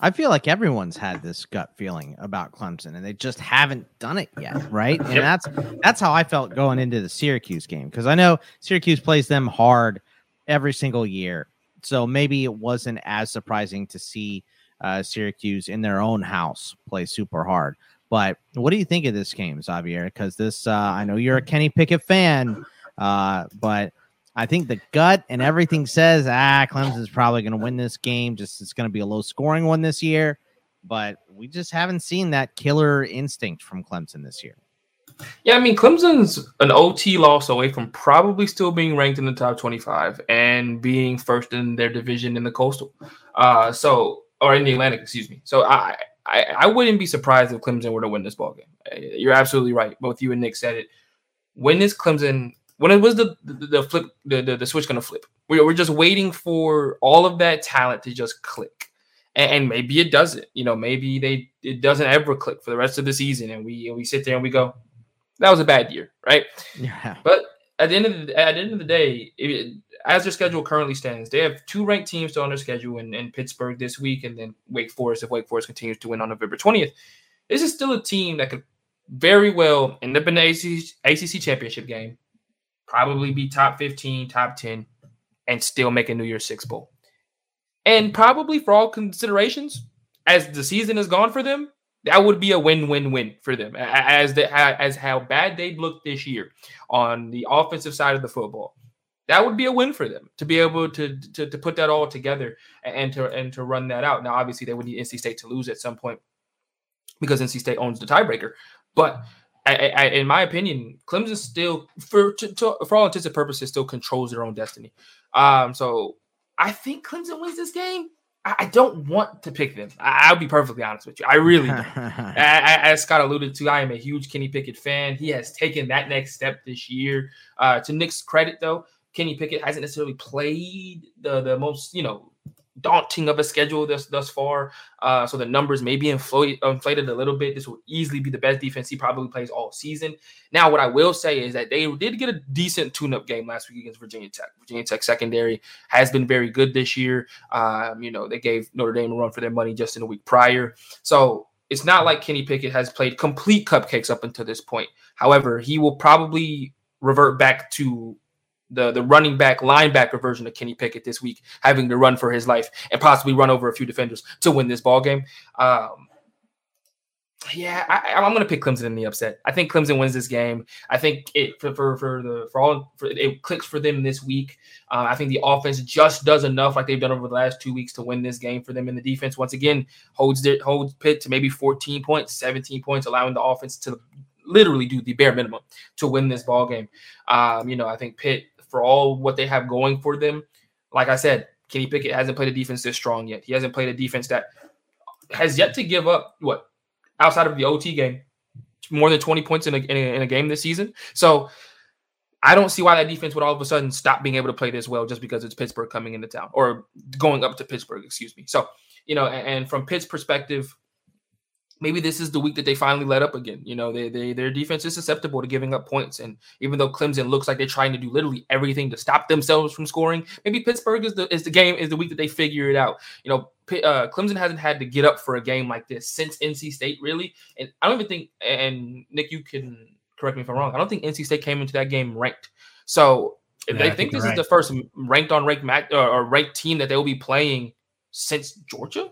I feel like everyone's had this gut feeling about Clemson and they just haven't done it yet, right? And that's that's how I felt going into the Syracuse game because I know Syracuse plays them hard every single year. So maybe it wasn't as surprising to see uh, Syracuse in their own house play super hard. But what do you think of this game, Xavier? Because this, uh, I know you're a Kenny Pickett fan, uh, but I think the gut and everything says, ah, Clemson's probably going to win this game. Just it's going to be a low scoring one this year. But we just haven't seen that killer instinct from Clemson this year. Yeah, I mean, Clemson's an OT loss away from probably still being ranked in the top 25 and being first in their division in the coastal. Uh, so, or in the Atlantic, excuse me. So I, I, I wouldn't be surprised if Clemson were to win this ball game. You're absolutely right. Both you and Nick said it. When is Clemson when it was the the, the flip the, the, the switch gonna flip? We're, we're just waiting for all of that talent to just click. And, and, maybe it doesn't you know maybe they it doesn't ever click for the rest of the season and we and we sit there and we go that was a bad year right? Yeah. But at the end of the, at the end of the day it, as their schedule currently stands they have two ranked teams still on their schedule in, in pittsburgh this week and then wake forest if wake forest continues to win on november 20th this is still a team that could very well end up in the ACC, ACC championship game probably be top 15, top 10, and still make a New Year's Six Bowl. And probably for all considerations, as the season has gone for them, that would be a win-win-win for them. As the as how bad they looked this year on the offensive side of the football, that would be a win for them to be able to to, to put that all together and to and to run that out. Now, obviously, they would need NC State to lose at some point because NC State owns the tiebreaker. But I, I, in my opinion, Clemson still, for to, to, for all intents and purposes, still controls their own destiny. Um, so I think Clemson wins this game. I, I don't want to pick them. I, will be perfectly honest with you. I really, *laughs* as Scott alluded to, I am a huge Kenny Pickett fan. He has taken that next step this year. Uh, to Nick's credit, though, Kenny Pickett hasn't necessarily played the the most, you know, daunting of a schedule thus thus far. Uh, so the numbers may be inflated, inflated a little bit. This will easily be the best defense he probably plays all season. Now, what I will say is that they did get a decent tune-up game last week against Virginia Tech. Virginia Tech secondary has been very good this year. Um, you know, they gave Notre Dame a run for their money just in a week prior. So it's not like Kenny Pickett has played complete cupcakes up until this point. However, he will probably revert back to the the running back linebacker version of Kenny Pickett this week, having to run for his life and possibly run over a few defenders to win this ball game. Um, yeah, I, am going to pick Clemson in the upset. I think Clemson wins this game. I think it for for, for the for all for, it clicks for them this week. Uh, I think the offense just does enough, like they've done over the last two weeks, to win this game for them. And the defense once again holds their, holds Pitt to maybe 14 points, 17 points, allowing the offense to literally do the bare minimum to win this ball game. Um, you know, I think Pitt for all what they have going for them. Like I said, Kenny Pickett hasn't played a defense this strong yet. He hasn't played a defense that has yet to give up what outside of the OT game more than 20 points in a, in a, in a game this season. So I don't see why that defense would all of a sudden stop being able to play this well just because it's Pittsburgh coming into town or going up to Pittsburgh, excuse me. So, you know, and, and from Pitt's perspective, maybe this is the week that they finally let up again. You know, they, they their defense is susceptible to giving up points, and even though Clemson looks like they're trying to do literally everything to stop themselves from scoring, maybe Pittsburgh is the is the game is the week that they figure it out. You know, uh, Clemson hasn't had to get up for a game like this since NC State, really, and I don't even think. And Nick, you can correct me if I'm wrong. I don't think NC State came into that game ranked. So if yeah, they think, think this right. is the first ranked on ranked match or, or ranked team that they will be playing since Georgia,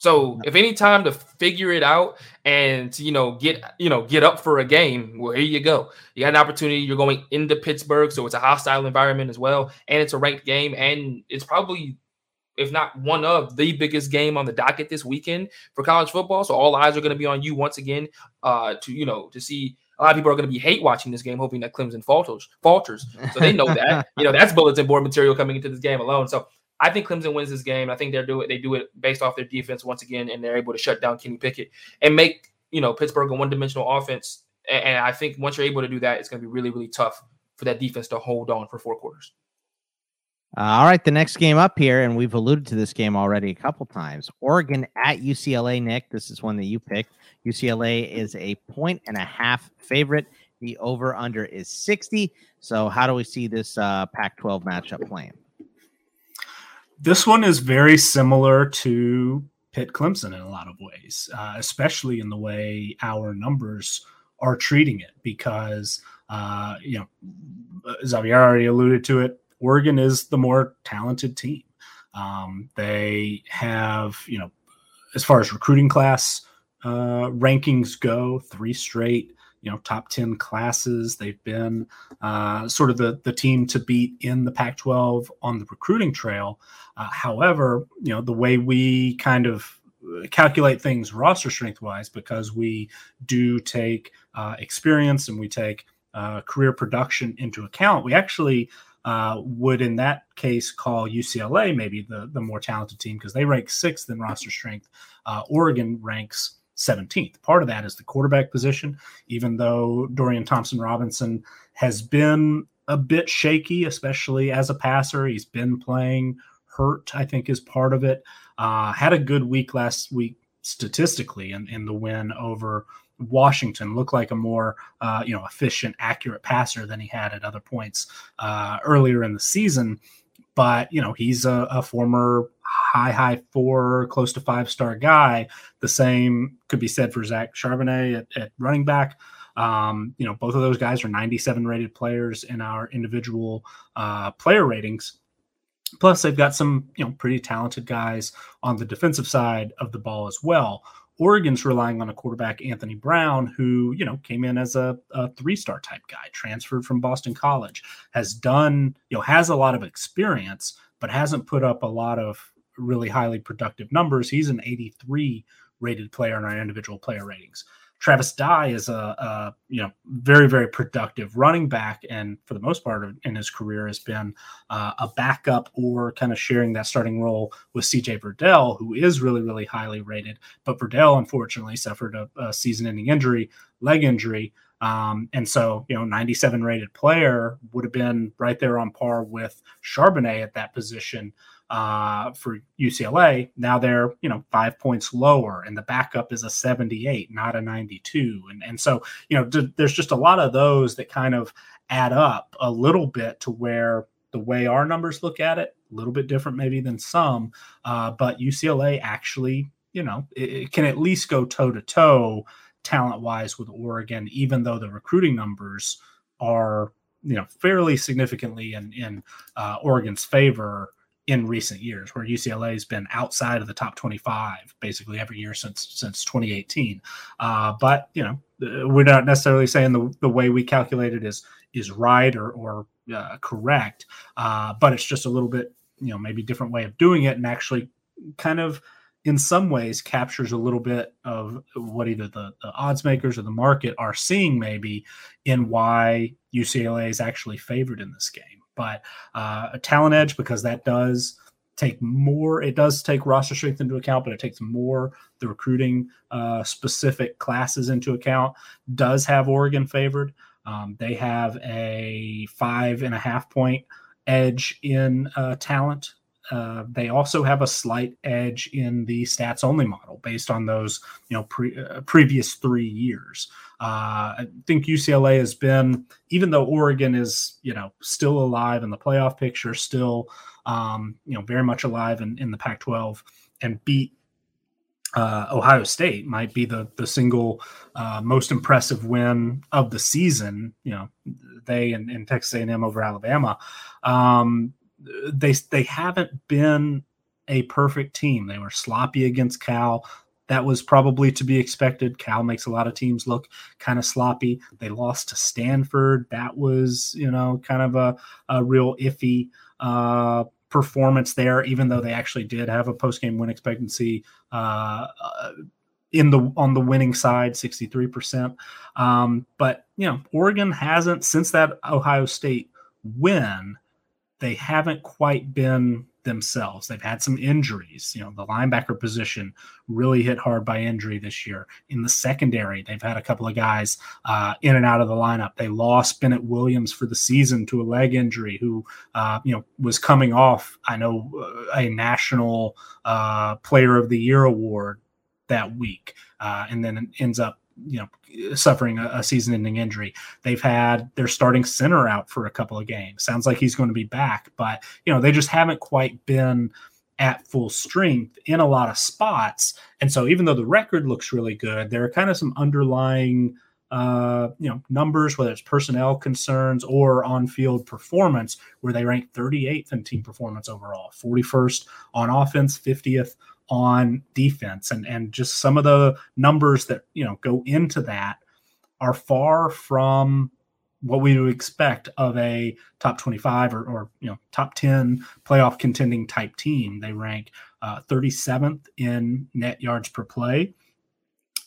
So if any time to figure it out and to, you know get you know get up for a game, well here you go. You got an opportunity. You're going into Pittsburgh, so it's a hostile environment as well, and it's a ranked game, and it's probably if not one of the biggest game on the docket this weekend for college football. So all eyes are going to be on you once again uh, to you know to see. A lot of people are going to be hate watching this game, hoping that Clemson falters. Falters, so they know that *laughs* you know that's bulletin board material coming into this game alone. So I think Clemson wins this game. I think they're do it. They do it based off their defense once again, and they're able to shut down Kenny Pickett and make you know Pittsburgh a one-dimensional offense. And I think once you're able to do that, it's going to be really, really tough for that defense to hold on for four quarters. Uh, all right, the next game up here, and we've alluded to this game already a couple times. Oregon at UCLA. Nick, this is one that you picked. UCLA is a point and a half favorite. The over under is 60. So, how do we see this uh, Pac 12 matchup playing? This one is very similar to Pitt Clemson in a lot of ways, uh, especially in the way our numbers are treating it. Because, uh, you know, Xavier already alluded to it, Oregon is the more talented team. Um, they have, you know, as far as recruiting class uh, rankings go, three straight you know top 10 classes they've been uh, sort of the, the team to beat in the pac 12 on the recruiting trail uh, however you know the way we kind of calculate things roster strength wise because we do take uh, experience and we take uh, career production into account we actually uh, would in that case call UCLA maybe the, the more talented team because they rank sixth in roster strength. Uh, Oregon ranks 17th. Part of that is the quarterback position, even though Dorian Thompson Robinson has been a bit shaky, especially as a passer. He's been playing hurt, I think, is part of it. Uh, had a good week last week statistically in, in the win over Washington. Looked like a more uh, you know efficient, accurate passer than he had at other points uh, earlier in the season. But you know he's a, a former high, high four, close to five star guy. The same could be said for Zach Charbonnet at, at running back. Um, you know, both of those guys are 97 rated players in our individual uh, player ratings. Plus, they've got some, you know, pretty talented guys on the defensive side of the ball as well. Oregon's relying on a quarterback, Anthony Brown, who, you know, came in as a, a three star type guy, transferred from Boston College, has done, you know, has a lot of experience, but hasn't put up a lot of really highly productive numbers. He's an 83 rated player in our individual player ratings. Travis Dye is a, a, you know very very productive running back, and for the most part in his career has been uh, a backup or kind of sharing that starting role with C.J. Verdell, who is really really highly rated. But Verdell unfortunately suffered a, a season-ending injury, leg injury, um, and so you know 97 rated player would have been right there on par with Charbonnet at that position uh, for UCLA. Now they're you know five points lower, and the backup is a 78, not a 92. And and so you know d- there's just a lot of those that kind of add up a little bit to where the way our numbers look at it a little bit different maybe than some, uh, but UCLA actually you know it, it can at least go toe to toe talent wise with Oregon, even though the recruiting numbers are you know fairly significantly in in uh, Oregon's favor in recent years, where UCLA has been outside of the top 25 basically every year since since 2018. Uh, but you know, uh, we're not necessarily saying the, the way we calculate it is is right or or uh, correct, uh, but it's just a little bit you know maybe different way of doing it, and actually kind of in some ways captures a little bit of what either the, the odds makers or the market are seeing maybe in why UCLA is actually favored in this game but uh, a talent edge because that does take more. It does take roster strength into account, but it takes more the recruiting uh, specific classes into account. Does have Oregon favored? Um, they have a five and a half point edge in uh, talent. Uh, they also have a slight edge in the stats only model based on those, you know, pre- uh, previous three years. Uh, I think UCLA has been, even though Oregon is, you know, still alive in the playoff picture, still, um, you know, very much alive in, in the Pac 12 and beat uh, Ohio State might be the the single uh, most impressive win of the season. You know, they and, and Texas A&M over Alabama. Um, they they haven't been a perfect team. They were sloppy against Cal. That was probably to be expected. Cal makes a lot of teams look kind of sloppy. They lost to Stanford. That was, you know, kind of a, a real iffy uh, performance there, even though they actually did have a post game win expectancy uh, uh, in the on the winning side, 63%. Um, but you know, Oregon hasn't since that Ohio State win, they haven't quite been themselves. They've had some injuries. You know, the linebacker position really hit hard by injury this year. In the secondary, they've had a couple of guys uh, in and out of the lineup. They lost Bennett Williams for the season to a leg injury, who uh, you know was coming off. I know uh, a national uh, Player of the Year award that week, uh, and then ends up you know suffering a, a season-ending injury. They've had their starting center out for a couple of games. Sounds like he's going to be back, but you know they just haven't quite been at full strength in a lot of spots. And so even though the record looks really good, there are kind of some underlying uh, you know numbers, whether it's personnel concerns or on-field performance, where they rank 38th in team performance overall, 41st on offense, 50th on defense. And and just some of the numbers that you know go into that are far from what we would expect of a top 25 or, or you know top 10 playoff contending type team. They rank uh, 37th in net yards per play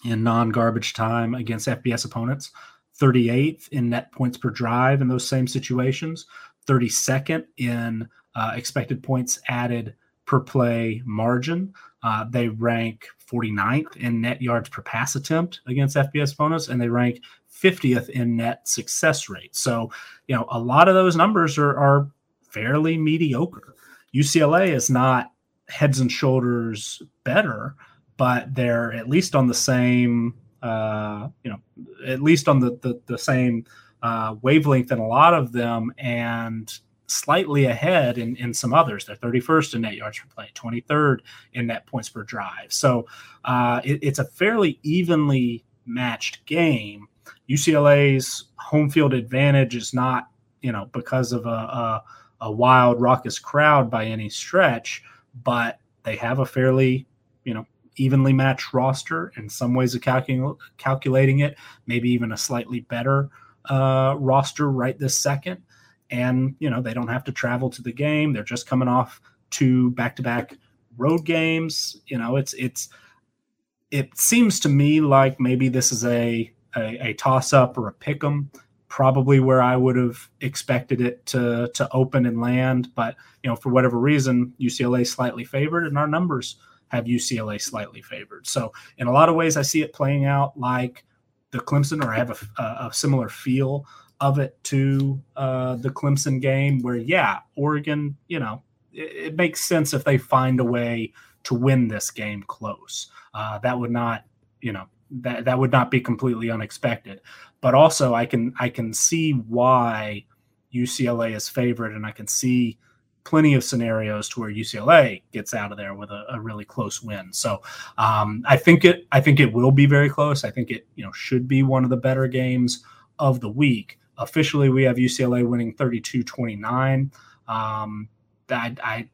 in non-garbage time against fbs opponents 38th in net points per drive in those same situations 32nd in uh, expected points added per play margin uh, they rank 49th in net yards per pass attempt against FBS opponents, and they rank 50th in net success rate. So, you know, a lot of those numbers are, are fairly mediocre. UCLA is not heads and shoulders better, but they're at least on the same, uh, you know, at least on the the, the same uh, wavelength in a lot of them, and slightly ahead in, in some others. They're 31st in net yards per play, 23rd in net points per drive. So uh, it, it's a fairly evenly matched game. UCLA's home field advantage is not, you know, because of a, a, a wild, raucous crowd by any stretch, but they have a fairly, you know, evenly matched roster. In some ways of calcul- calculating it, maybe even a slightly better uh, roster right this second and you know they don't have to travel to the game. They're just coming off two back-to-back road games. You know it's it's it seems to me like maybe this is a a, a toss-up or a pick 'em probably where i would have expected it to to open and land. But you know for whatever reason ucla slightly favored and our numbers have ucla slightly favored. So in a lot of ways i see it playing out like the clemson or i have a, a, a similar feel of it to uh, the Clemson game, where yeah, Oregon, you know, it, it, makes sense if they find a way to win this game close. Uh, that would not, you know, that that would not be completely unexpected. But also, I can I can see why UCLA is favored, and I can see plenty of scenarios to where UCLA gets out of there with a, a really close win. So um, I think it I think it will be very close. I think it you know should be one of the better games of the week. Officially, we have UCLA winning 32 29. Um, I, I,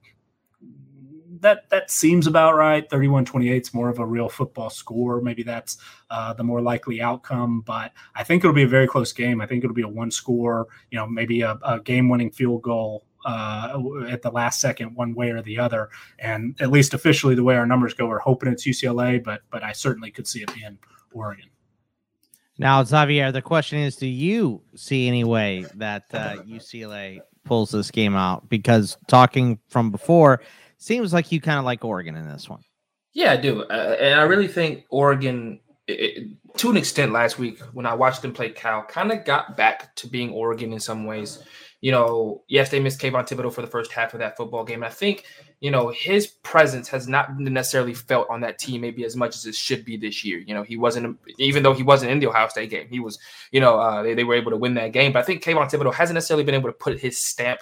that that seems about right. 31 28 is more of a real football score. Maybe that's uh, the more likely outcome, but I think it'll be a very close game. I think it'll be a one score, you know, maybe a, a game winning field goal uh, at the last second, one way or the other. And at least officially, the way our numbers go, we're hoping it's UCLA, but but I certainly could see it being Oregon. Now, Xavier, the question is: Do you see any way that uh, UCLA pulls this game out? Because talking from before, seems like you kind of like Oregon in this one. Yeah, I do, uh, and I really think Oregon, it, to an extent, last week when I watched them play Cal, kind of got back to being Oregon in some ways you know, yes, they missed Kayvon Thibodeaux for the first half of that football game. And I think, you know, his presence has not necessarily felt on that team maybe as much as it should be this year. You know, he wasn't, even though he wasn't in the Ohio State game, he was, you know, uh, they, they were able to win that game. But I think Kayvon Thibodeaux hasn't necessarily been able to put his stamp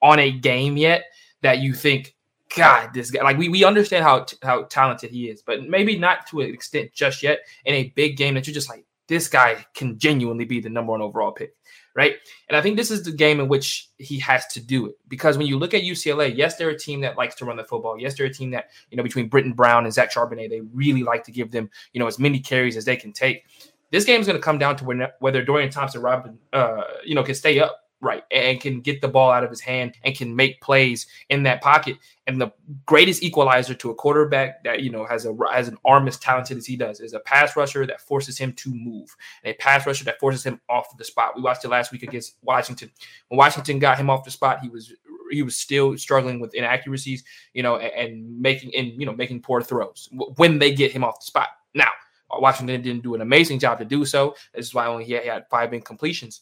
on a game yet that you think, God, this guy, like we, we understand how, how talented he is, but maybe not to an extent just yet in a big game that you're just like, this guy can genuinely be the number one overall pick. Right? And I think this is the game in which he has to do it because when you look at UCLA, yes, they're a team that likes to run the football. Yes, they're a team that you know between Brittain Brown and Zach Charbonnet, they really like to give them you know as many carries as they can take. This game is going to come down to when, whether Dorian Thompson Robin, uh, you know, can stay up right and can get the ball out of his hand and can make plays in that pocket. And the greatest equalizer to a quarterback that you know has a has an arm as talented as he does is a pass rusher that forces him to move, and a pass rusher that forces him off the spot. We watched it last week against Washington. When Washington got him off the spot, he was he was still struggling with inaccuracies, you know, and, and making and you know making poor throws when they get him off the spot. Now Washington didn't do an amazing job to do so. This is why only he had five incompletions.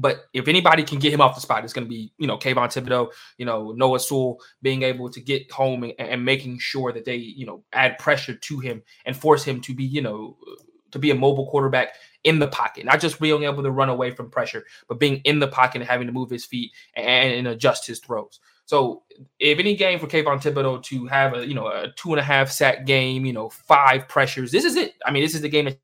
But if anybody can get him off the spot, it's going to be, you know, Kayvon Thibodeaux, you know, Noah Sewell being able to get home and, and, making sure that they, you know, add pressure to him and force him to be, you know, to be a mobile quarterback in the pocket, not just being able to run away from pressure, but being in the pocket and having to move his feet and, and adjust his throws. So if any game for Kayvon Thibodeaux to have a, you know, a two and a half sack game, you know, five pressures, this is it. I mean, this is the game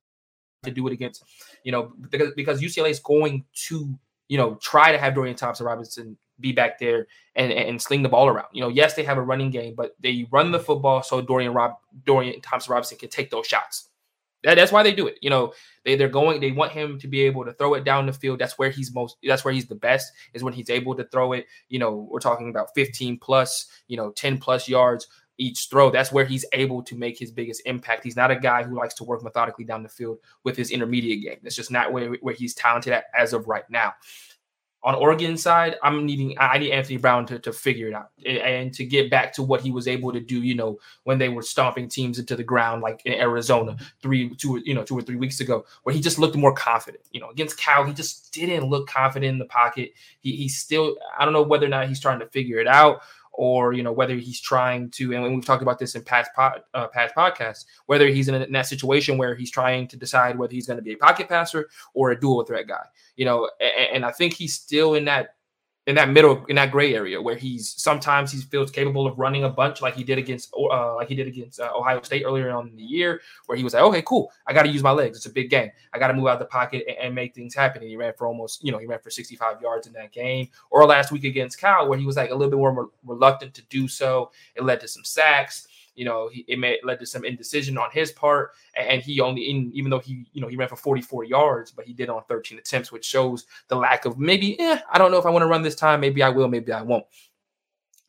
to do it against, you know, because, because UCLA is going to you know, try to have Dorian Thompson Robinson be back there and, and sling the ball around. You know, yes, they have a running game, but they run the football so Dorian Rob Dorian Thompson Robinson can take those shots. That, that's why they do it. You know, they they're going. They want him to be able to throw it down the field. That's where he's most. That's where he's the best. Is when he's able to throw it. You know, we're talking about 15 plus. You know, 10 plus yards each throw. That's where he's able to make his biggest impact. He's not a guy who likes to work methodically down the field with his intermediate game. That's just not where, where he's talented at as of right now on Oregon side, I'm needing I need Anthony Brown to, to figure it out and to get back to what he was able to do, you know, when they were stomping teams into the ground like in Arizona three, two, you know, two or three weeks ago, where he just looked more confident. You know, against Cal, he just didn't look confident in the pocket. He he's still I don't know whether or not he's trying to figure it out or you know whether he's trying to and we've talked about this in past uh, past podcasts whether he's in, a, in, that situation where he's trying to decide whether he's going to be a pocket passer or a dual threat guy you know and, and i think he's still in that in that middle in that gray area where he's sometimes he feels capable of running a bunch like he did against uh, like he did against uh, Ohio State earlier on in the year where he was like okay cool. I got to use my legs. It's a big game. I got to move out the pocket and, and, make things happen. And he ran for almost you know he ran for 65 yards in that game. Or last week against Cal where he was like a little bit more reluctant to do so. It led to some sacks you know, he, it may led to some indecision on his part, and he only, even though he, you know, he ran for 44 yards, but he did on 13 attempts, which shows the lack of maybe, eh, I don't know if I want to run this time. Maybe I will, maybe I won't.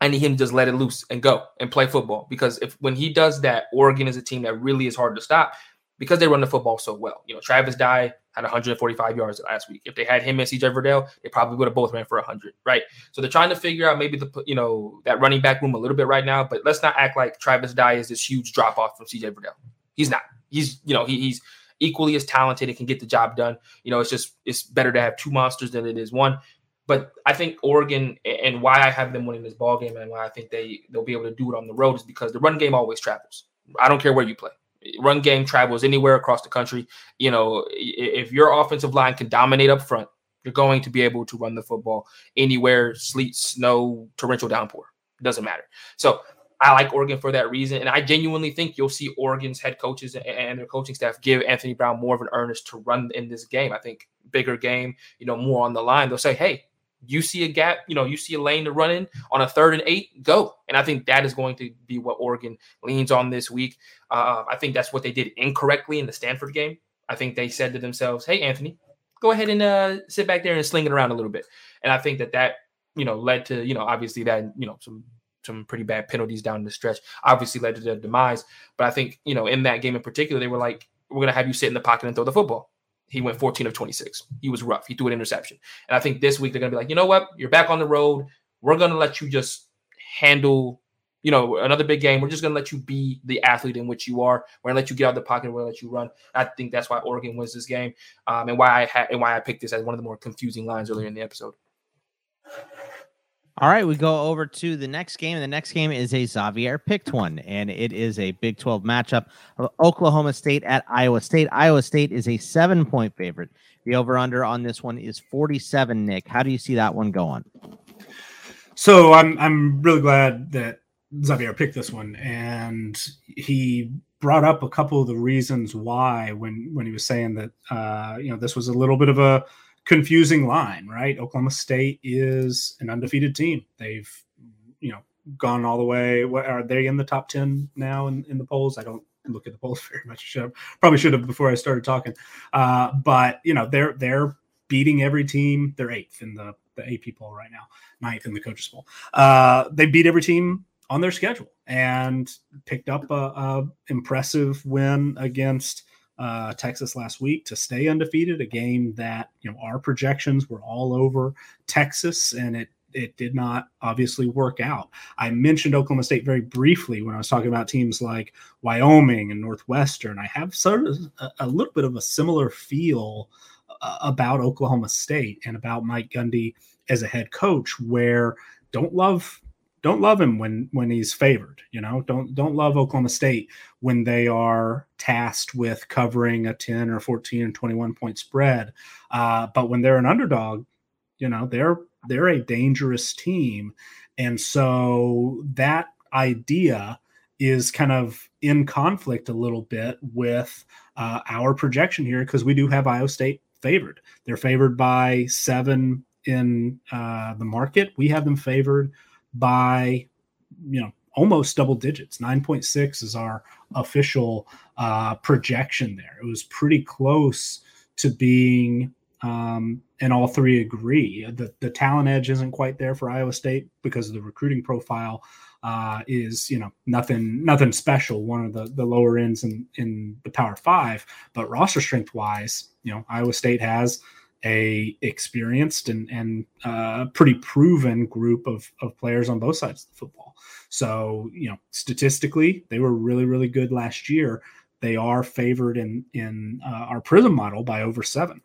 I need him to just let it loose and go and play football because if when he does that, Oregon is a team that really is hard to stop because they run the football so well. You know, Travis Dye had 145 yards last week. If they had him and CJ Verdell, they probably would have both ran for 100, right? So they're trying to figure out maybe the you know that running back room a little bit right now. But let's not act like Travis Dye is this huge drop off from CJ Verdell. He's not. He's you know he, he's equally as talented and can get the job done. You know, it's just it's better to have two monsters than it is one. But I think Oregon and why I have them winning this ball game and why I think they they'll be able to do it on the road is because the run game always travels. I don't care where you play run game travels anywhere across the country. You know, if your offensive line can dominate up front, you're going to be able to run the football anywhere, sleet, snow, torrential downpour. Doesn't matter. So I like Oregon for that reason. And I genuinely think you'll see Oregon's head coaches and their coaching staff give Anthony Brown more of an earnest to run in this game. I think bigger game, you know, more on the line. They'll say, hey, you see a gap, you know, you see a lane to run in on a third and eight, go. And I think that is going to be what Oregon leans on this week. Uh, I think that's what they did incorrectly in the Stanford game. I think they said to themselves, "Hey, Anthony, go ahead and uh, sit back there and sling it around a little bit." And I think that that you know led to you know obviously that you know some some pretty bad penalties down the stretch. Obviously led to their demise. But I think you know in that game in particular, they were like, "We're going to have you sit in the pocket and throw the football." He went 14 of 26. He was rough. He threw an interception. And I think this week they're going to be like, you know what? You're back on the road. We're going to let you just handle, you know, another big game. We're just going to let you be the athlete in which you are. We're going to let you get out of the pocket. We're going to let you run. I think that's why Oregon wins this game um, and why I and why I picked this as one of the more confusing lines earlier in the episode. All right, we go over to the next game. The next game is a Xavier picked one, and it is a Big 12 matchup of Oklahoma State at Iowa State. Iowa State is a seven point favorite. The over under on this one is 47. Nick, how do you see that one going? So I'm I'm really glad that Xavier picked this one, and he brought up a couple of the reasons why when when he was saying that uh, you know this was a little bit of a confusing line, right? Oklahoma State is an undefeated team. They've, you know, gone all the way. What are they in the top 10 now in, in the polls? I don't look at the polls *laughs* very much. Should have, probably should have before I started talking. Uh, but you know, they're they're beating every team. They're eighth in the, the AP poll right now, ninth in the coaches poll. Uh, they beat every team on their schedule and picked up a, a impressive win against uh, Texas last week to stay undefeated. A game that you know our projections were all over Texas, and it it did not obviously work out. I mentioned Oklahoma State very briefly when I was talking about teams like Wyoming and Northwestern. I have sort of a, a little bit of a similar feel uh, about Oklahoma State and about Mike Gundy as a head coach, where don't love don't love him when when he's favored you know? Don't don't love oklahoma state when they are tasked with covering a 10 or 14 or 21 point spread. Uh, but when they're an underdog you know they're they're a dangerous team. And so that idea is kind of in conflict a little bit with uh, our projection here because we do have iowa state favored. They're favored by seven in uh, the market. We have them favored by you know almost double digits. 9.6 is our official uh, projection there. It was pretty close to being um, and all three agree. The, the talent edge isn't quite there for iowa state because of the recruiting profile uh, is you know nothing nothing special. One of the the lower ends in in the power five but roster strength wise you know iowa state has a experienced and and uh, pretty proven group of of players on both sides of the football. So you know, statistically, they were really really good last year. They are favored in in uh, our Prism model by over seven.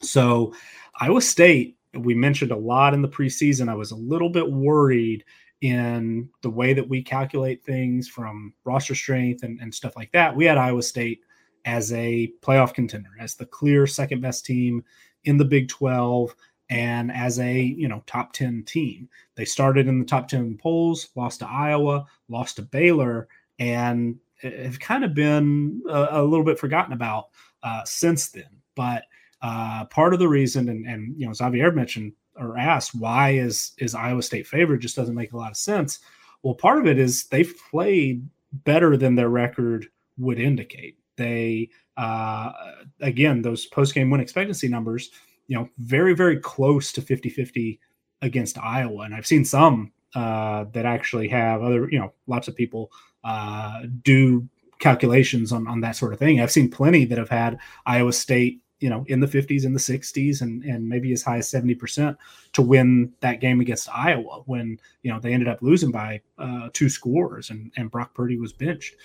So Iowa State, we mentioned a lot in the preseason. I was a little bit worried in the way that we calculate things from roster strength and, and stuff like that. We had Iowa State as a playoff contender, as the clear second best team in the Big 12 and as a you know top 10 team. They started in the top 10 polls, lost to Iowa, lost to Baylor, and have kind of been a, a little bit forgotten about uh, since then. But uh, part of the reason, and, and you know, Xavier mentioned or asked, why is is Iowa State favored? Just doesn't make a lot of sense. Well, part of it is they've played better than their record would indicate. They uh, again, those post game win expectancy numbers, you know, very, very close to 50 50 against Iowa. And I've seen some uh, that actually have other, you know, lots of people uh, do calculations on, on that sort of thing. I've seen plenty that have had Iowa State, you know, in the 50s, in the 60s, and, and maybe as high as 70% to win that game against Iowa when, you know, they ended up losing by uh, two scores and, and Brock Purdy was benched.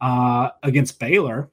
Uh, against Baylor,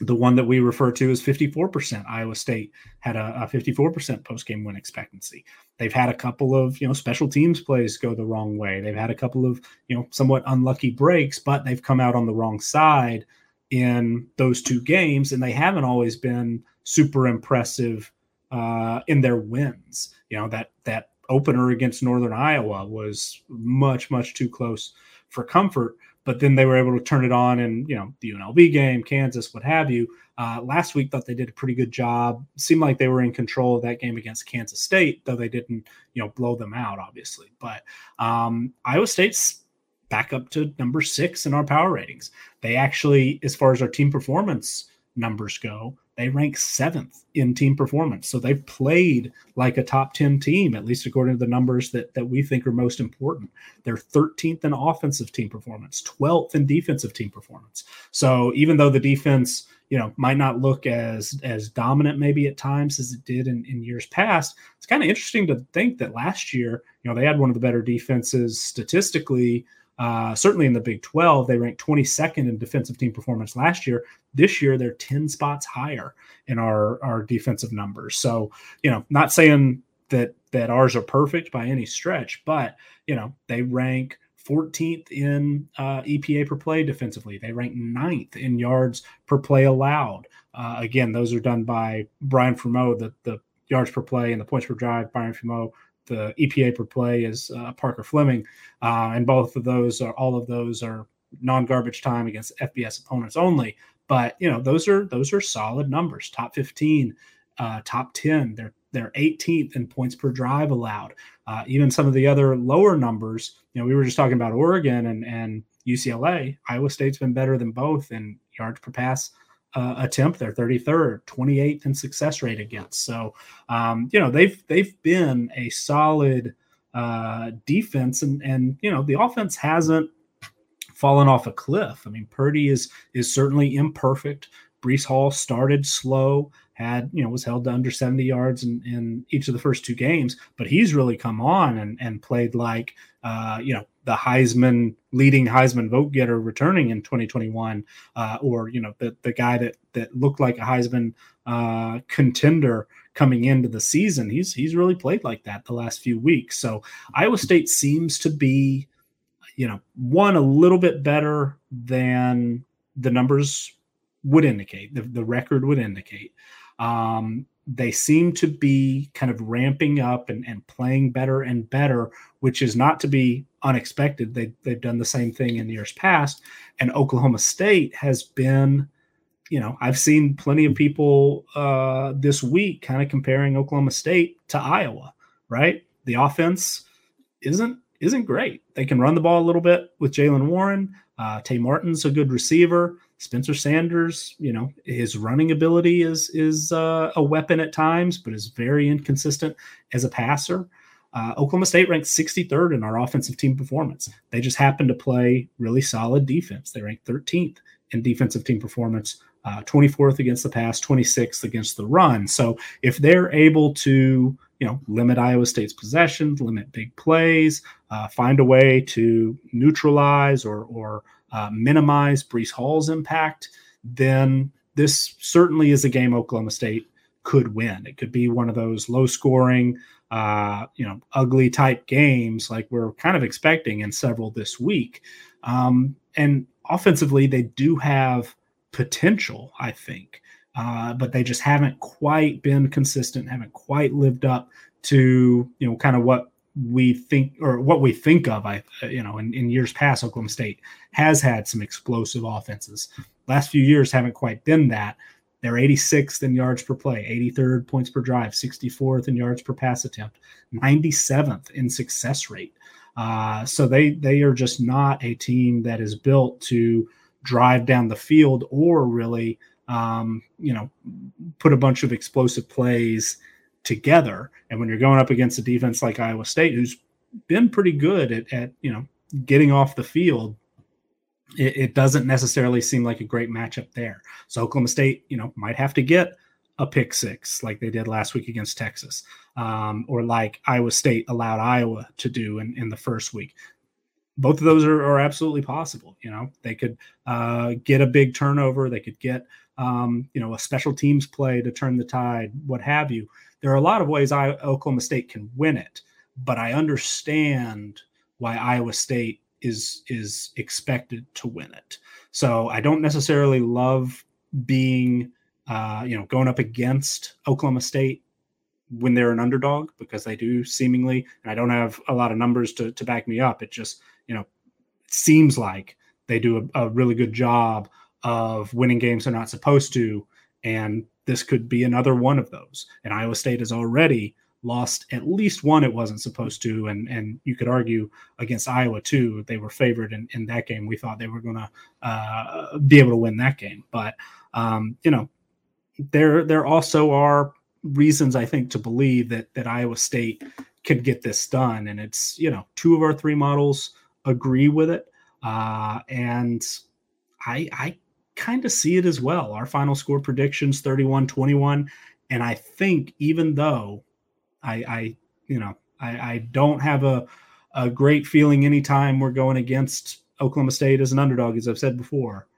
the one that we refer to as 54%. Iowa State had a, a 54% post game win expectancy. They've had a couple of, you know, special teams plays go the wrong way. They've had a couple of, you know, somewhat unlucky breaks, but they've come out on the wrong side in those two games. And they haven't always been super impressive uh, in their wins. You know, that, that opener against Northern Iowa was much, much too close for comfort but then they were able to turn it on and you know the UNLV game, Kansas, what have you. Uh, last week, thought they did a pretty good job. Seemed like they were in control of that game against Kansas State, though they didn't you know blow them out, obviously. But um, Iowa State's back up to number six in our power ratings. They actually, as far as our team performance numbers go, they rank seventh in team performance. So they've played like a top 10 team, at least according to the numbers that, that we think are most important. They're 13th in offensive team performance, 12th in defensive team performance. So even though the defense, you know, might not look as as dominant maybe at times as it did in, in years past, it's kind of interesting to think that last year, you know, they had one of the better defenses statistically uh, certainly in the Big 12, they ranked 22nd in defensive team performance last year. This year, they're 10 spots higher in our, our defensive numbers. So, you know, not saying that that ours are perfect by any stretch, but you know, they rank 14th in uh, EPA per play defensively. They rank ninth in yards per play allowed. Uh, again, those are done by Brian Fremeau, the, the yards per play and the points per drive. Brian Fremeau the EPA per play is uh, Parker Fleming, uh, and both of those are all of those are non-garbage time against FBS opponents only. But you know those are those are solid numbers, top 15 uh, top 10. They're they're 18th in points per drive allowed. Uh, even some of the other lower numbers, you know, we were just talking about Oregon and and UCLA. Iowa State's been better than both in yards per pass uh, attempt. They're 33rd, 28th in success rate against. So, um, you know, they've they've been a solid uh, defense, and and you know the offense hasn't fallen off a cliff. I mean, Purdy is is certainly imperfect. Breece Hall started slow, had you know was held to under 70 yards in, in each of the first two games, but he's really come on and and played like uh, you know the Heisman leading Heisman vote getter returning in 2021, uh, or you know the the guy that that looked like a Heisman uh, contender coming into the season. He's he's really played like that the last few weeks. So Iowa State seems to be, you know, one a little bit better than the numbers would indicate, the, the record would indicate. Um, they seem to be kind of ramping up and, and playing better and better, which is not to be unexpected. They, they've done the same thing in years past. And Oklahoma State has been, you know, I've seen plenty of people uh, this week kind of comparing Oklahoma State to Iowa, right? The offense isn't isn't great. They can run the ball a little bit with Jaylen Warren. Uh, Tay Martin's a good receiver. Spencer Sanders, you know, his running ability is is uh, a weapon at times, but is very inconsistent as a passer. Uh, Oklahoma State ranked 63rd in our offensive team performance. They just happen to play really solid defense. They ranked 13th in defensive team performance, uh, 24th against the pass, 26th against the run. So if they're able to, you know, limit Iowa State's possessions, limit big plays, uh, find a way to neutralize or or uh, minimize Breece Hall's impact, then this certainly is a game Oklahoma State could win. It could be one of those low scoring, uh, you know, ugly type games like we're kind of expecting in several this week. Um, and offensively, they do have potential, I think, uh, but they just haven't quite been consistent, haven't quite lived up to, you know, kind of what we think or what we think of i you know in, in years past oklahoma state has had some explosive offenses last few years haven't quite been that they're 86th in yards per play 83rd points per drive 64th in yards per pass attempt 97th in success rate uh, so they they are just not a team that is built to drive down the field or really um, you know put a bunch of explosive plays together. And when you're going up against a defense like Iowa State, who's been pretty good at, at you know getting off the field, it, it, doesn't necessarily seem like a great matchup there. So Oklahoma State, you know, might have to get a pick six like they did last week against Texas, um, or like Iowa State allowed Iowa to do in, in the first week. Both of those are, are absolutely possible. You know, they could uh, get a big turnover. They could get, um, you know, a special teams play to turn the tide, what have you there are a lot of ways I, Oklahoma State can win it, but I understand why Iowa State is is expected to win it. So I don't necessarily love being, uh, you know, going up against Oklahoma State when they're an underdog because they do seemingly, and I don't have a lot of numbers to to back me up. It just, you know, seems like they do a, a really good job of winning games they're not supposed to and this could be another one of those. And Iowa State is already lost at least one it wasn't supposed to. And and you could argue against Iowa too. They were favored in, in that game. We thought they were gonna uh, be able to win that game. But um, you know, there there also are reasons I think to believe that that Iowa State could get this done. And it's, you know, two of our three models agree with it. Uh, and I I kind of see it as well. Our final score predictions 31 21. And I think even though I, I you know, I, I don't have a, a great feeling anytime we're going against Oklahoma State as an underdog, as I've said before,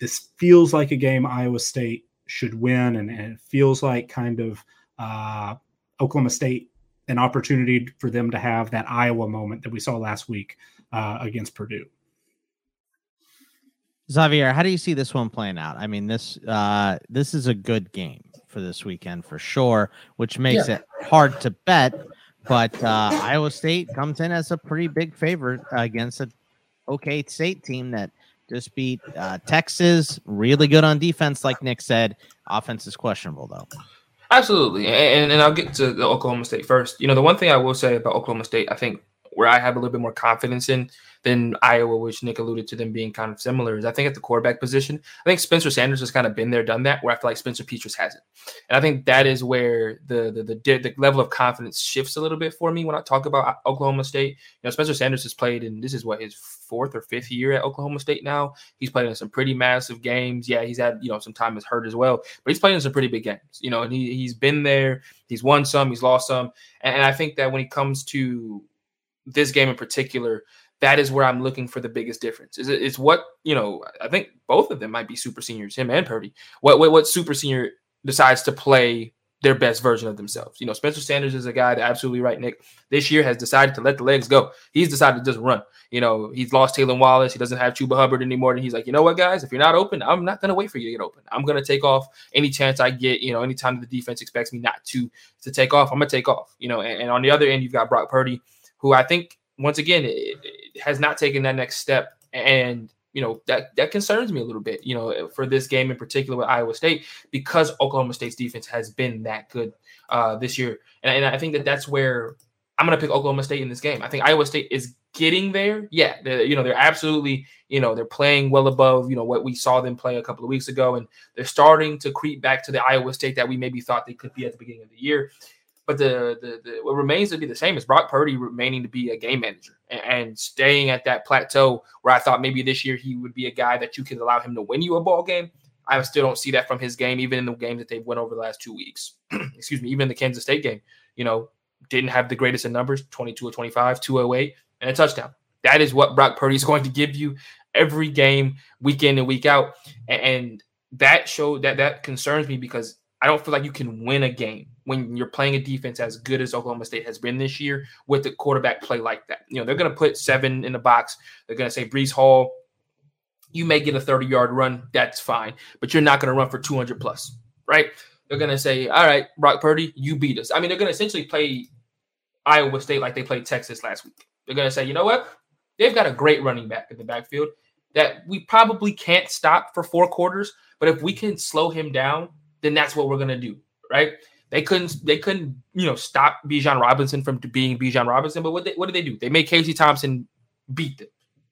this feels like a game Iowa State should win. And, and it feels like kind of uh, Oklahoma State an opportunity for them to have that Iowa moment that we saw last week uh, against Purdue. Xavier, how do you see this one playing out? I mean, this uh, this is a good game for this weekend for sure, which makes yeah. it hard to bet. But uh, Iowa State comes in as a pretty big favorite against an OK State team that just beat uh, Texas. Really good on defense, like Nick said. Offense is questionable though. Absolutely, and and I'll get to the Oklahoma State first. You know, the one thing I will say about Oklahoma State, I think where I have a little bit more confidence in than Iowa, which Nick alluded to them being kind of similar, is I think at the quarterback position, I think Spencer Sanders has kind of been there, done that, where I feel like Spencer Petras hasn't. And I think that is where the the, the the level of confidence shifts a little bit for me when I talk about Oklahoma State. You know, Spencer Sanders has played, and this is what his fourth or fifth year at Oklahoma State now. He's played in some pretty massive games. Yeah, he's had you know some time is hurt as well, but he's played in some pretty big games. You know, and he he's been there. He's won some, he's lost some, and, and I think that when it comes to this game in particular, that is where I'm looking for the biggest difference. Is it's what you know? I think both of them might be super seniors, him and Purdy. What what, what super senior decides to play their best version of themselves. You know, Spencer Sanders is a guy that absolutely right, Nick. This year has decided to let the legs go. He's decided to just run. You know, he's lost Tylan Wallace. He doesn't have Chuba Hubbard anymore. And he's like, you know what, guys, if you're not open, I'm not gonna wait for you to get open. I'm gonna take off any chance I get. You know, anytime the defense expects me not to to take off, I'm gonna take off. You know, and, and on the other end, you've got Brock Purdy, who I think once again it, it has not taken that next step, and you know that that concerns me a little bit. You know, for this game in particular with Iowa State, because Oklahoma State's defense has been that good uh, this year, and, and I think that that's where I'm going to pick Oklahoma State in this game. I think Iowa State is getting there. Yeah, you know they're absolutely you know they're playing well above you know what we saw them play a couple of weeks ago, and they're starting to creep back to the Iowa State that we maybe thought they could be at the beginning of the year. But the, the, the what remains to be the same is Brock Purdy remaining to be a game manager and, and, staying at that plateau where I thought maybe this year he would be a guy that you could allow him to win you a ball game. I still don't see that from his game, even in the games that they've won over the last two weeks. *clears throat* Excuse me, even in the Kansas State game, you know, didn't have the greatest in numbers 22 or 25, 208, and a touchdown. That is what Brock Purdy is *laughs* going to give you every game, week in and week out. And that showed that that concerns me because I don't feel like you can win a game when you're playing a defense as good as Oklahoma State has been this year with the quarterback play like that. You know, they're going to put seven in the box. They're going to say Breece Hall, you may get a 30 yard run. That's fine, but you're not going to run for 200 plus, right? They're going to say, all right, Brock Purdy, you beat us. I mean, they're going to essentially play Iowa State like they played Texas last week. They're going to say, you know what? They've got a great running back in the backfield that we probably can't stop for four quarters, but if we can slow him down then that's what we're gonna do, right? They couldn't they couldn't you know stop Bijan Robinson from being Bijan Robinson, but what they, what did they do? They made Casey Thompson beat them,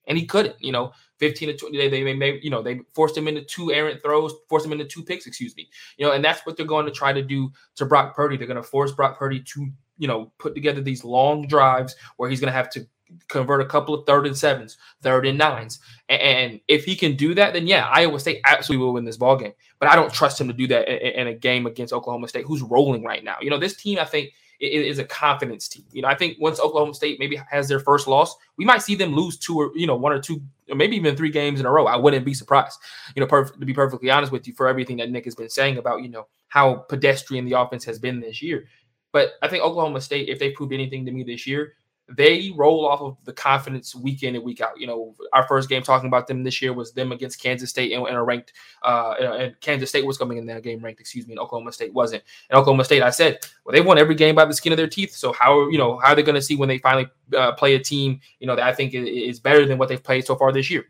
and he couldn't. You know, fifteen to twenty. They they you know they forced him into two errant throws, forced him into two picks. Excuse me. You know, and that's what they're going to try to do to Brock Purdy. They're going to force Brock Purdy to you know put together these long drives where he's going to have to convert a couple of third and sevens, third and nines. And if he can do that, then yeah, Iowa State absolutely will win this ball game. But I don't trust him to do that in a game against Oklahoma State, who's rolling right now. You know, this team, I think, is a confidence team. You know, I think once Oklahoma State maybe has their first loss, we might see them lose two or you know one or two, or maybe even three games in a row. I wouldn't be surprised. You know, perf- to be perfectly honest with you, for everything that Nick has been saying about you know how pedestrian the offense has been this year. But I think Oklahoma State, if they proved anything to me this year, they roll off of the confidence week in and week out. You know, our first game talking about them this year was them against Kansas State and, and a ranked, uh, and Kansas State was coming in that game ranked, excuse me, and Oklahoma State wasn't. And Oklahoma State, I said, well, they won every game by the skin of their teeth. So how, you know, how are they going to see when they finally uh, play a team, you know, that I think is better than what they've played so far this year?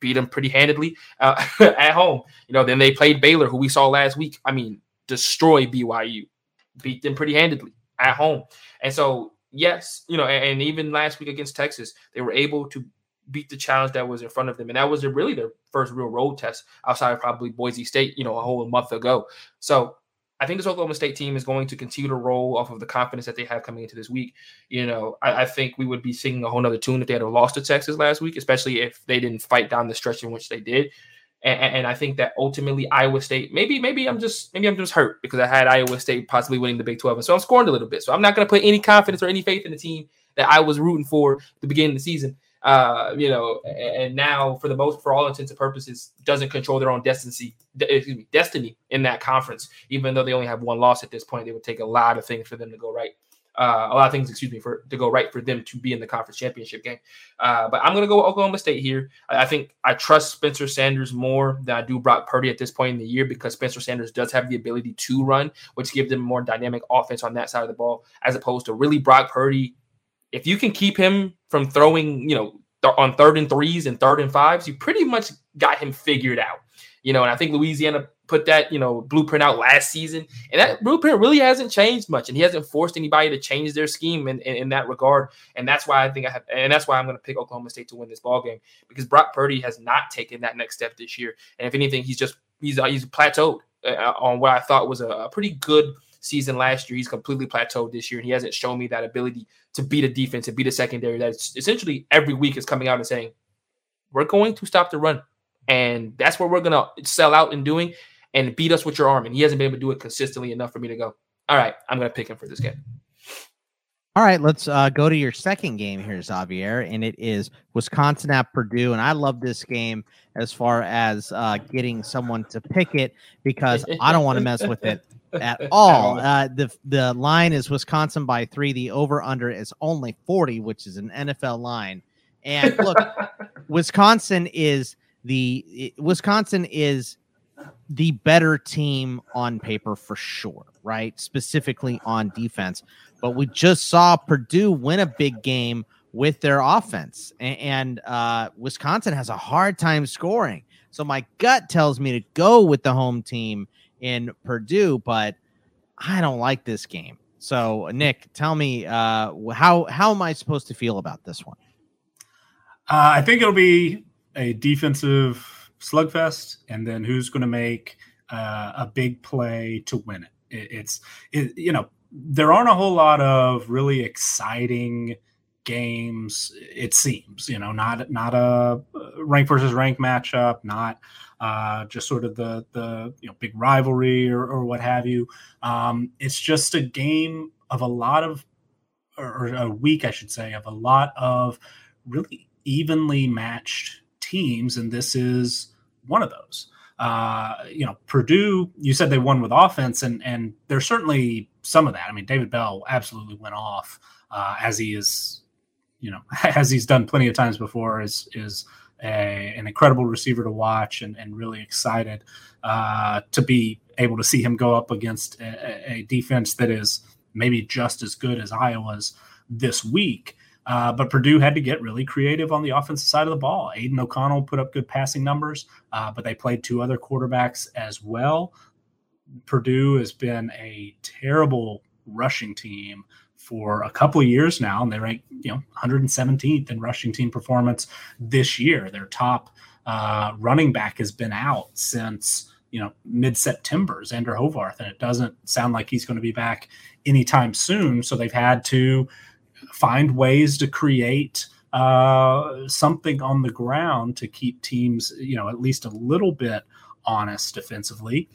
Beat them pretty handedly uh, *laughs* at home. You know, then they played Baylor, who we saw last week. I mean, destroy BYU, beat them pretty handedly at home. And so yes, you know, and, and, even last week against Texas, they were able to beat the challenge that was in front of them, and that was really their first real road test outside of probably Boise State, you know, a whole month ago. So I think this Oklahoma State team is going to continue to roll off of the confidence that they have coming into this week. You know, I, I think we would be singing a whole other tune if they had lost to Texas last week, especially if they didn't fight down the stretch in which they did. And, and, I think that ultimately Iowa State, maybe, maybe I'm just maybe I'm just hurt because I had Iowa State possibly winning the Big 12. And so I'm scoring a little bit. So I'm not gonna put any confidence or any faith in the team that I was rooting for at the beginning of the season. Uh, you know, and now for the most for all intents and purposes, doesn't control their own destiny, excuse me, destiny in that conference, even though they only have one loss at this point, it would take a lot of things for them to go right uh, a lot of things, excuse me, for to go right for them to be in the conference championship game. Uh, but I'm going to go Oklahoma State here. I, I, think I trust Spencer Sanders more than I do Brock Purdy at this point in the year because Spencer Sanders does have the ability to run, which gives them more dynamic offense on that side of the ball, as opposed to really Brock Purdy. If you can keep him from throwing, you know, th- on third and threes and third and fives, you pretty much got him figured out. You know, and I think Louisiana put that you know blueprint out last season, and that blueprint really hasn't changed much, and he hasn't forced anybody to change their scheme in, in, in that regard, and that's why I think I have, and that's why I'm to pick Oklahoma State to win this ball game because Brock Purdy has not taken that next step this year, and if anything, he's just he's uh, he's plateaued uh, on what I thought was a, a pretty good season last year. He's completely plateaued this year, and he hasn't shown me that ability to beat a defense and beat a secondary that's essentially every week is coming out and saying, "We're going to stop the run." And that's what we're gonna sell out and doing and beat us with your arm. And he hasn't been able to do it consistently enough for me to go, all right, I'm gonna pick him for this game. All right, let's uh, go to your second game here, Xavier, and it is Wisconsin at Purdue. And I love this game as far as uh, getting someone to pick it because I don't want to mess with it *laughs* at all. Uh, the the line is Wisconsin by three. The over under is only forty, which is an NFL line. And look, *laughs* Wisconsin is the Wisconsin is the better team on paper for sure, right? Specifically on defense. But we just saw Purdue win a big game with their offense, and, uh, Wisconsin has a hard time scoring. So my gut tells me to go with the home team in Purdue, but I don't like this game. So Nick, tell me uh, how how am I supposed to feel about this one? Uh, I think it'll be a defensive slugfest, and then who's going to make uh, a big play to win it. it it's it, you know there aren't a whole lot of really exciting games. It seems you know not not a rank versus rank matchup, not uh, just sort of the the you know big rivalry or, or what have you. Um, it's just a game of a lot of or a week, I should say, of a lot of really evenly matched teams, and this is one of those. Uh, you know, Purdue, you said they won with offense, and and there's certainly some of that. I mean, David Bell absolutely went off uh, as he is, you know, *laughs* as he's done plenty of times before. Is is a, an incredible receiver to watch, and and really excited uh, to be able to see him go up against a, a defense that is maybe just as good as Iowa's this week. Uh, but Purdue had to get really creative on the offensive side of the ball. Aidan O'Connell put up good passing numbers, uh, but they played two other quarterbacks as well. Purdue has been a terrible rushing team for a couple of years now, and they rank you know 117th in rushing team performance this year. Their top uh, running back has been out since you know mid September, Zander Horvath, and it doesn't sound like he's going to be back anytime soon. So they've had to find ways to create uh, something on the ground to keep teams, you know, at least a little bit honest defensively.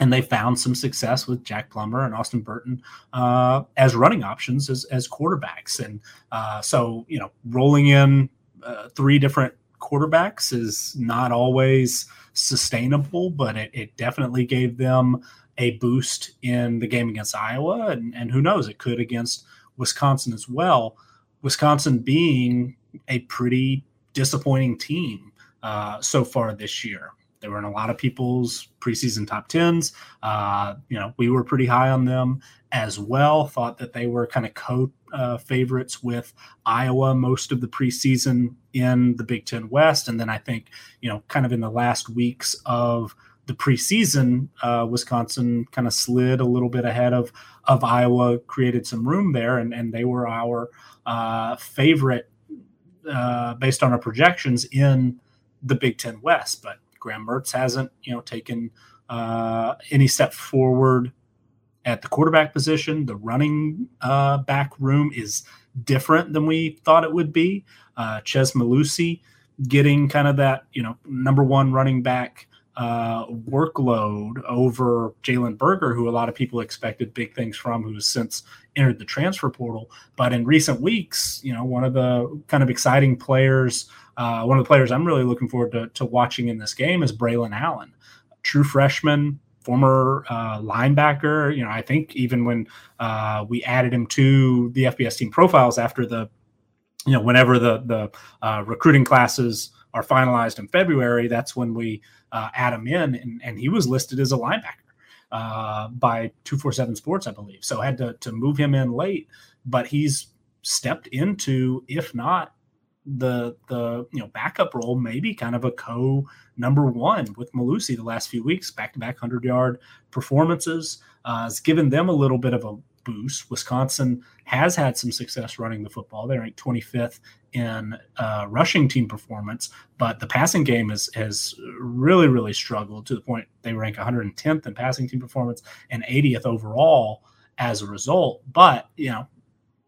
And they found some success with Jack Plummer and Austin Burton uh, as running options as, as quarterbacks. And uh, so, you know, rolling in uh, three different quarterbacks is not always sustainable, but it, it definitely gave them a boost in the game against Iowa. And, and who knows, it could against Wisconsin as well. Wisconsin being a pretty disappointing team uh, so far this year. They were in a lot of people's preseason top tens. Uh, you know, we were pretty high on them as well. Thought that they were kind of co uh, favorites with Iowa most of the preseason in the Big Ten West, and then I think you know, kind of in the last weeks of the preseason, uh, Wisconsin kind of slid a little bit ahead of of Iowa, created some room there, and and they were our uh, favorite uh, based on our projections in the Big Ten West. But Graham Mertz hasn't you know taken uh, any step forward at the quarterback position. The running uh, back room is different than we thought it would be. Uh, Chez Mellusi getting kind of that you know number one running back uh, workload over Jalen Berger, who a lot of people expected big things from, who has since entered the transfer portal. But in recent weeks, you know, one of the kind of exciting players, uh, one of the players I'm really looking forward to, to watching in this game is Braylon Allen, true freshman, former uh, linebacker. You know, I think even when uh, we added him to the FBS team profiles after the, you know, whenever the the uh, recruiting classes are finalized in February, that's when we uh, add him in, and, and he was listed as a linebacker uh, by 247 Sports, I believe. So I had to, to move him in late, but he's stepped into, if not the the you know backup role, maybe kind of a co number one with Mellusi the last few weeks, back to back hundred yard performances. Uh, has given them a little bit of a boost. Wisconsin has had some success running the football. They're ranked 25th in uh, rushing team performance, but the passing game has has really really struggled to the point they rank 110th in passing team performance and 80th overall as a result. But you know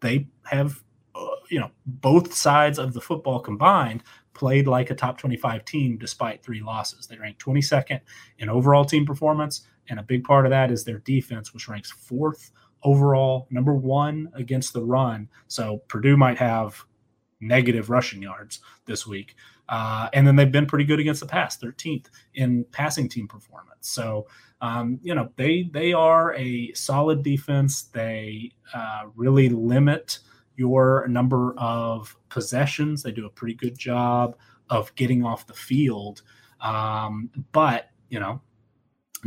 they have uh, you know both sides of the football combined played like a top 25 team despite three losses. They rank 22nd in overall team performance, and a big part of that is their defense, which ranks fourth overall, number one against the run. So Purdue might have negative rushing yards this week. Uh, and then they've been pretty good against the pass, 13th in passing team performance. So, um, you know, they they are a solid defense. They uh, really limit your number of possessions. They do a pretty good job of getting off the field. Um, but, you know,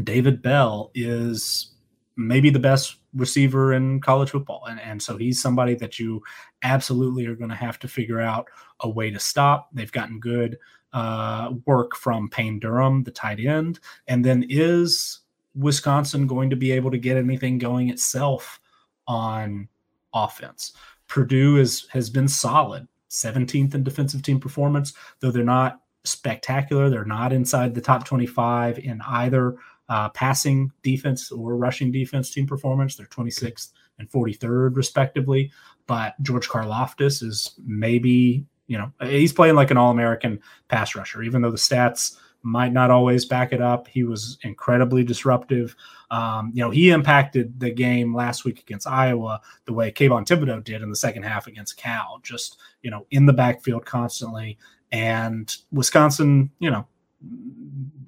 David Bell is maybe the best receiver in college football. And, and so he's somebody that you absolutely are going to have to figure out a way to stop. They've gotten good uh, work from Payne Durham, the tight end. And then is Wisconsin going to be able to get anything going itself on offense? Purdue is, has been solid, 17th in defensive team performance, though they're not spectacular. They're not inside the top 25 in either uh, passing defense or rushing defense team performance. They're 26th and 43rd, respectively. But George Karlaftis is maybe, you know, he's playing like an All American pass rusher, even though the stats might not always back it up. He was incredibly disruptive. Um, you know, he impacted the game last week against Iowa the way Kayvon Thibodeaux did in the second half against Cal, just, you know, in the backfield constantly. And Wisconsin, you know,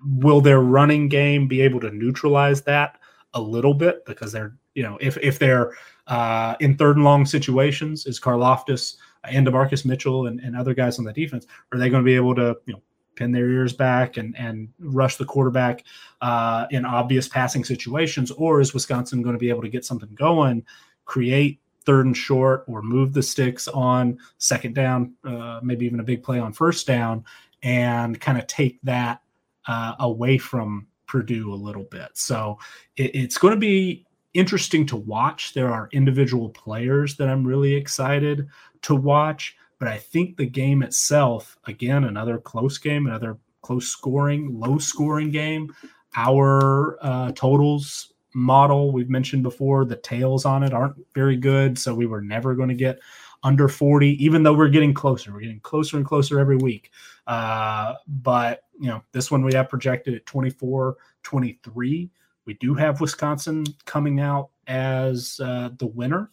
will their running game be able to neutralize that a little bit? Because they're you know if if they're uh, in third and long situations is Karlaftis and DaMarcus Mitchell and, and other guys on the defense are they going to be able to you know pin their ears back and and rush the quarterback uh, in obvious passing situations? Or is Wisconsin going to be able to get something going create third and short or move the sticks on second down uh, maybe even a big play on first down and kind of take that uh, away from Purdue a little bit. So it, it's going to be interesting to watch. There are individual players that I'm really excited to watch, but I think the game itself, again, another close game, another close scoring, low scoring game. Our uh, totals model we've mentioned before, the tails on it aren't very good. So we were never going to get under 40, even though we're getting closer. We're getting closer and closer every week. Uh, but, you know, this one we have projected at 24 23. We do have Wisconsin coming out as uh, the winner.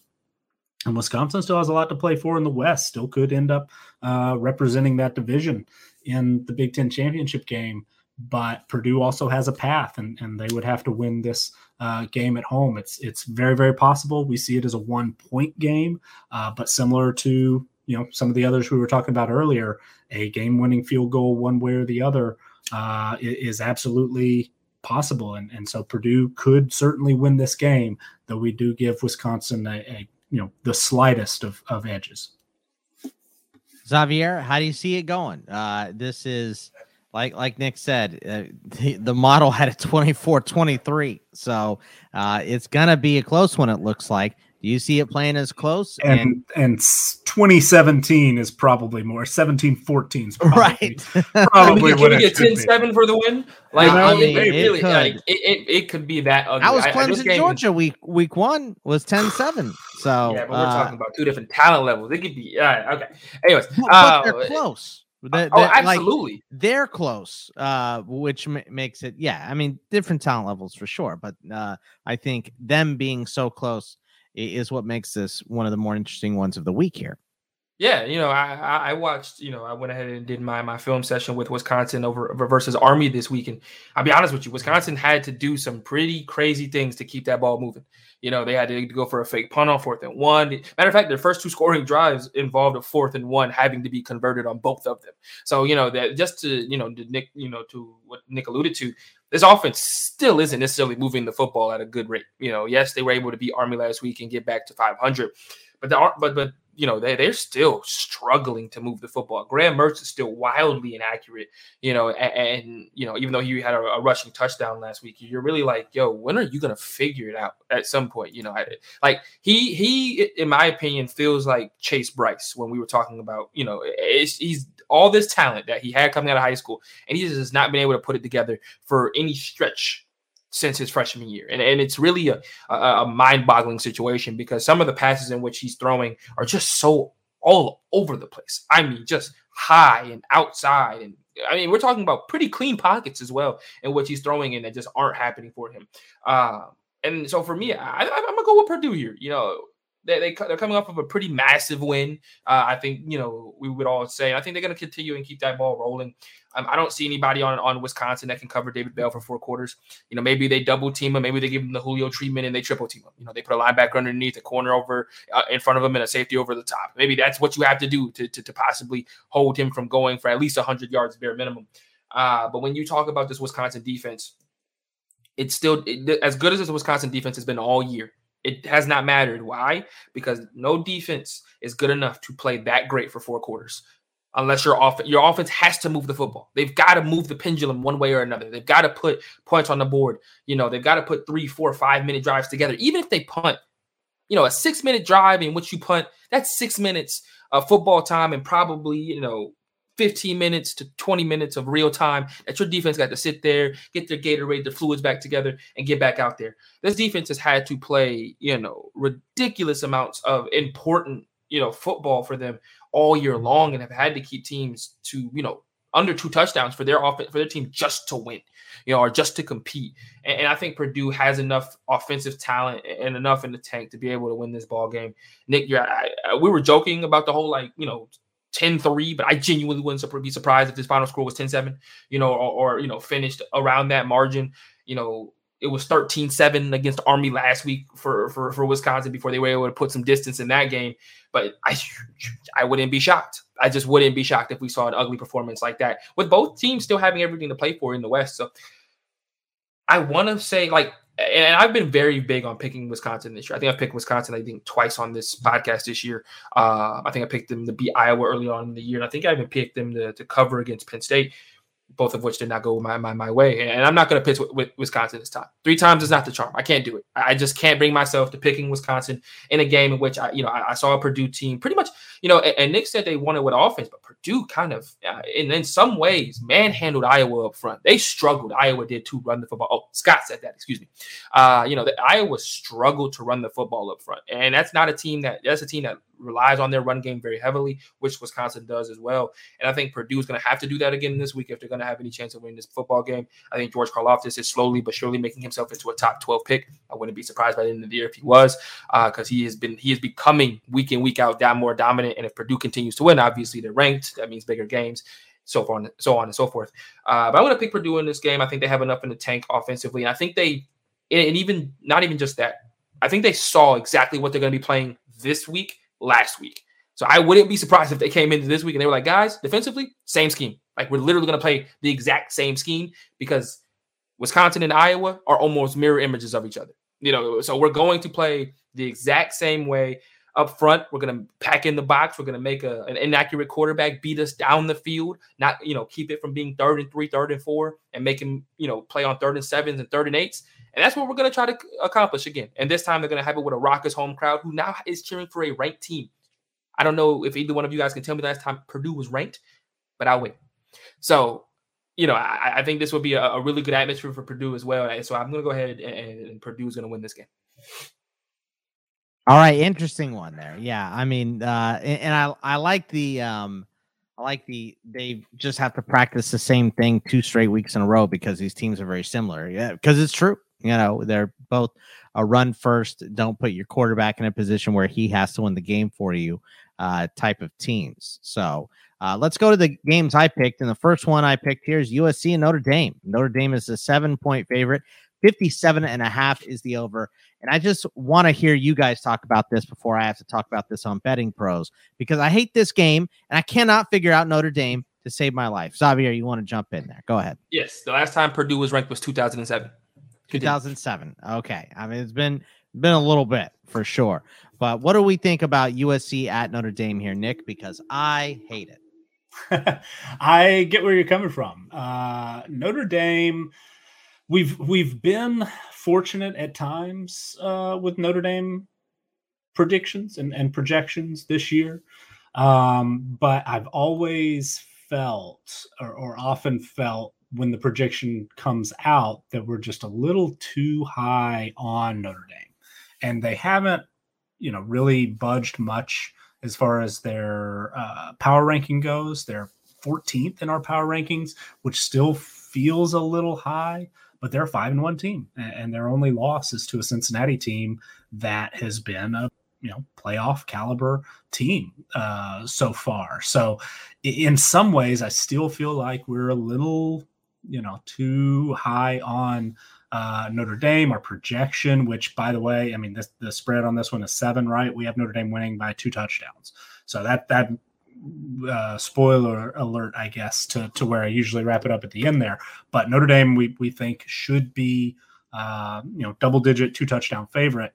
And Wisconsin still has a lot to play for in the West, still could end up uh, representing that division in the Big Ten championship game but Purdue also has a path, and, and they would have to win this uh, game at home. It's it's very very possible. We see it as a one point game, uh, but similar to you know some of the others we were talking about earlier, a game winning field goal one way or the other uh, is absolutely possible, and and so Purdue could certainly win this game, though we do give Wisconsin a, a you know the slightest of of edges. Xavier, how do you see it going? Uh, this is like like Nick said, uh, the, the model had a 24-23. So uh, it's gonna be a close one. It looks like. Do you see it playing as close? And and, and 2017 is probably more 17 14 is probably, right. *laughs* Probably can we get 10 7 for the win? Like, I mean, it, really, could. Like, it, it, it, could be that ugly. I was Clemson, I, Georgia week week one was 10 7. So, yeah, but we're uh, talking about two different talent levels. It could be, yeah, okay. Anyways, but, uh, they're close. They're, oh, absolutely. Like, they're close, uh, which m- makes it, yeah. I mean, different talent levels for sure, but uh, I think them being so close is what makes this one of the more interesting ones of the week here. Yeah, you know, I I watched, you know, I went ahead and did my my film session with Wisconsin over versus Army this week, and I'll be honest with you, Wisconsin had to do some pretty crazy things to keep that ball moving. You know, they had to go for a fake punt on fourth and one. Matter of fact, their first two scoring drives involved a fourth and one having to be converted on both of them. So, you know, that just to, you know, to Nick, you know, to what Nick alluded to, this offense still isn't necessarily moving the football at a good rate. You know, yes, they were able to beat Army last week and get back to 500, but the but but you know, they, they're still struggling to move the football. Graham Mertz is still wildly inaccurate, you know, and, and you know, even though he had a, a, rushing touchdown last week, you're really like, yo, when are you going to figure it out at some point? You know, I, like he, he, in my opinion, feels like Chase Brice when we were talking about, you know, he's all this talent that he had coming out of high school, and he just has not been able to put it together for any stretch since his freshman year. And, and it's really a, a, a mind boggling situation because some of the passes in which he's throwing are just so all over the place. I mean, just high and outside. And I mean, we're talking about pretty clean pockets as well in which he's throwing in that just aren't happening for him. Uh, and so for me, I, am going to go with Purdue here. You know, they, they they're coming off of a pretty massive win. Uh, I think you know we would all say. I think they're going to continue and keep that ball rolling. Um, I don't see anybody on on Wisconsin that can cover David Bell for four quarters. You know, maybe they double team him, maybe they give him the Julio treatment and they triple team him. You know, they put a linebacker underneath, a corner over uh, in front of him, and a safety over the top. Maybe that's what you have to do to to, to possibly hold him from going for at least hundred yards bare minimum. Uh, but when you talk about this Wisconsin defense, it's still it, as good as this Wisconsin defense has been all year. It has not mattered. Why? Because no defense is good enough to play that great for four quarters. Unless your off your offense has to move the football. They've got to move the pendulum one way or another. They've got to put points on the board. You know, they've got to put three, four, five minute drives together. Even if they punt, you know, a six minute drive in which you punt, that's six minutes of football time and probably, you know, 15 minutes to 20 minutes of real time that your defense got to sit there, get their Gatorade, their fluids back together, and get back out there. This defense has had to play, you know, ridiculous amounts of important, you know, football for them all year long and have had to keep teams to, you know, under two touchdowns for their offense for their team just to win, you know, or just to compete. And, and, I think Purdue has enough offensive talent and enough in the tank to be able to win this ball game. Nick, I, we were joking about the whole like, you know, 10-3, but I genuinely wouldn't be surprised if this final score was 10-7, you know, or, or you know, finished around that margin. You know, it was 13-7 against Army last week for, for for Wisconsin before they were able to put some distance in that game. But I I wouldn't be shocked. I just wouldn't be shocked if we saw an ugly performance like that with both teams still having everything to play for in the West. So I want to say like and I've been very big on picking Wisconsin this year. I think I've picked Wisconsin, I think, twice on this podcast this year. Uh, I think I picked them to beat Iowa early on in the year. And I think I even picked them to, to cover against Penn State both of which did not go my my, my way. And I'm not going to pitch with, Wisconsin this time. Three times is not the charm. I can't do it. I just can't bring myself to picking Wisconsin in a game in which I, you know, I, I saw a Purdue team pretty much, you know, and, and, Nick said they wanted with offense, but Purdue kind of, uh, in, in some ways, manhandled Iowa up front. They struggled. Iowa did to run the football. Oh, Scott said that. Excuse me. Uh, you know, the, Iowa struggled to run the football up front, and that's not a team that that's a team that relies on their run game very heavily, which Wisconsin does as well. And I think Purdue is going to have to do that again this week if they're going to have any chance of winning this football game. I think George Karlaftis is slowly but surely making himself into a top 12 pick. I wouldn't be surprised by the end of the year if he was, because uh, he has been he is becoming week in week out down more dominant. And if Purdue continues to win, obviously they're ranked. That means bigger games so far, so on and so forth. Uh, but I'm going to pick Purdue in this game. I think they have enough in the tank offensively, and I think they, and even not even just that, I think they saw exactly what they're going to be playing this week last week. So I wouldn't be surprised if they came into this week and they were like, guys, defensively, same scheme. Like we're literally going to play the exact same scheme because Wisconsin and Iowa are almost mirror images of each other. You know, so we're going to play the exact same way up front. We're going to pack in the box. We're going to make a, an inaccurate quarterback beat us down the field, not, you know, keep it from being third and three, third and four, and make him, you know, play on third and sevens and third and eights. And that's what we're going to try to accomplish again. And this time they're going to have it with a Rockers home crowd who now is cheering for a ranked team. I don't know if either one of you guys can tell me last time Purdue was ranked, but I'll wait. So, you know, I, I think this would be a, a, really good atmosphere for Purdue as well. So I'm going to go ahead and, and Purdue is going to win this game. All right, interesting one there. Yeah, I mean, uh, and, and I I like the um, I like the they just have to practice the same thing two straight weeks in a row because these teams are very similar. Yeah, because it's true. You know, they're both a run first, don't put your quarterback in a position where he has to win the game for you uh, type of teams. So uh, let's go to the games I picked. And the first one I picked here is USC and Notre Dame. Notre Dame is a seven point favorite. 57 and a half is the over. And I just want to hear you guys talk about this before I have to talk about this on BettingPros because I hate this game and I cannot figure out Notre Dame to save my life. Xavier, you want to jump in there? Go ahead. Yes. The last time Purdue was ranked was 2007. 2007. Okay. I mean, it's been been a little bit for sure. But what do we think about USC at Notre Dame here, Nick? Because I hate it. *laughs* I get where you're coming from. Uh, Notre Dame, we've we've been fortunate at times uh, with Notre Dame predictions and, and projections this year, um, but I've always felt or, or often felt when the projection comes out that we're just a little too high on Notre Dame, and they haven't, you know, really budged much as far as their uh, power ranking goes. They're 14th in our power rankings, which still feels a little high, but they're a five and one team, and their only loss is to a Cincinnati team that has been a you know playoff caliber team uh, so far. So in some ways, I still feel like we're a little you know too high on uh, Notre Dame, our projection, which by the way, I mean this, the spread on this one is seven, right? We have Notre Dame winning by two touchdowns. So that that uh, spoiler alert, I guess, to to where I usually wrap it up at the end there. But Notre Dame, we we think should be uh, you know double digit two touchdown favorite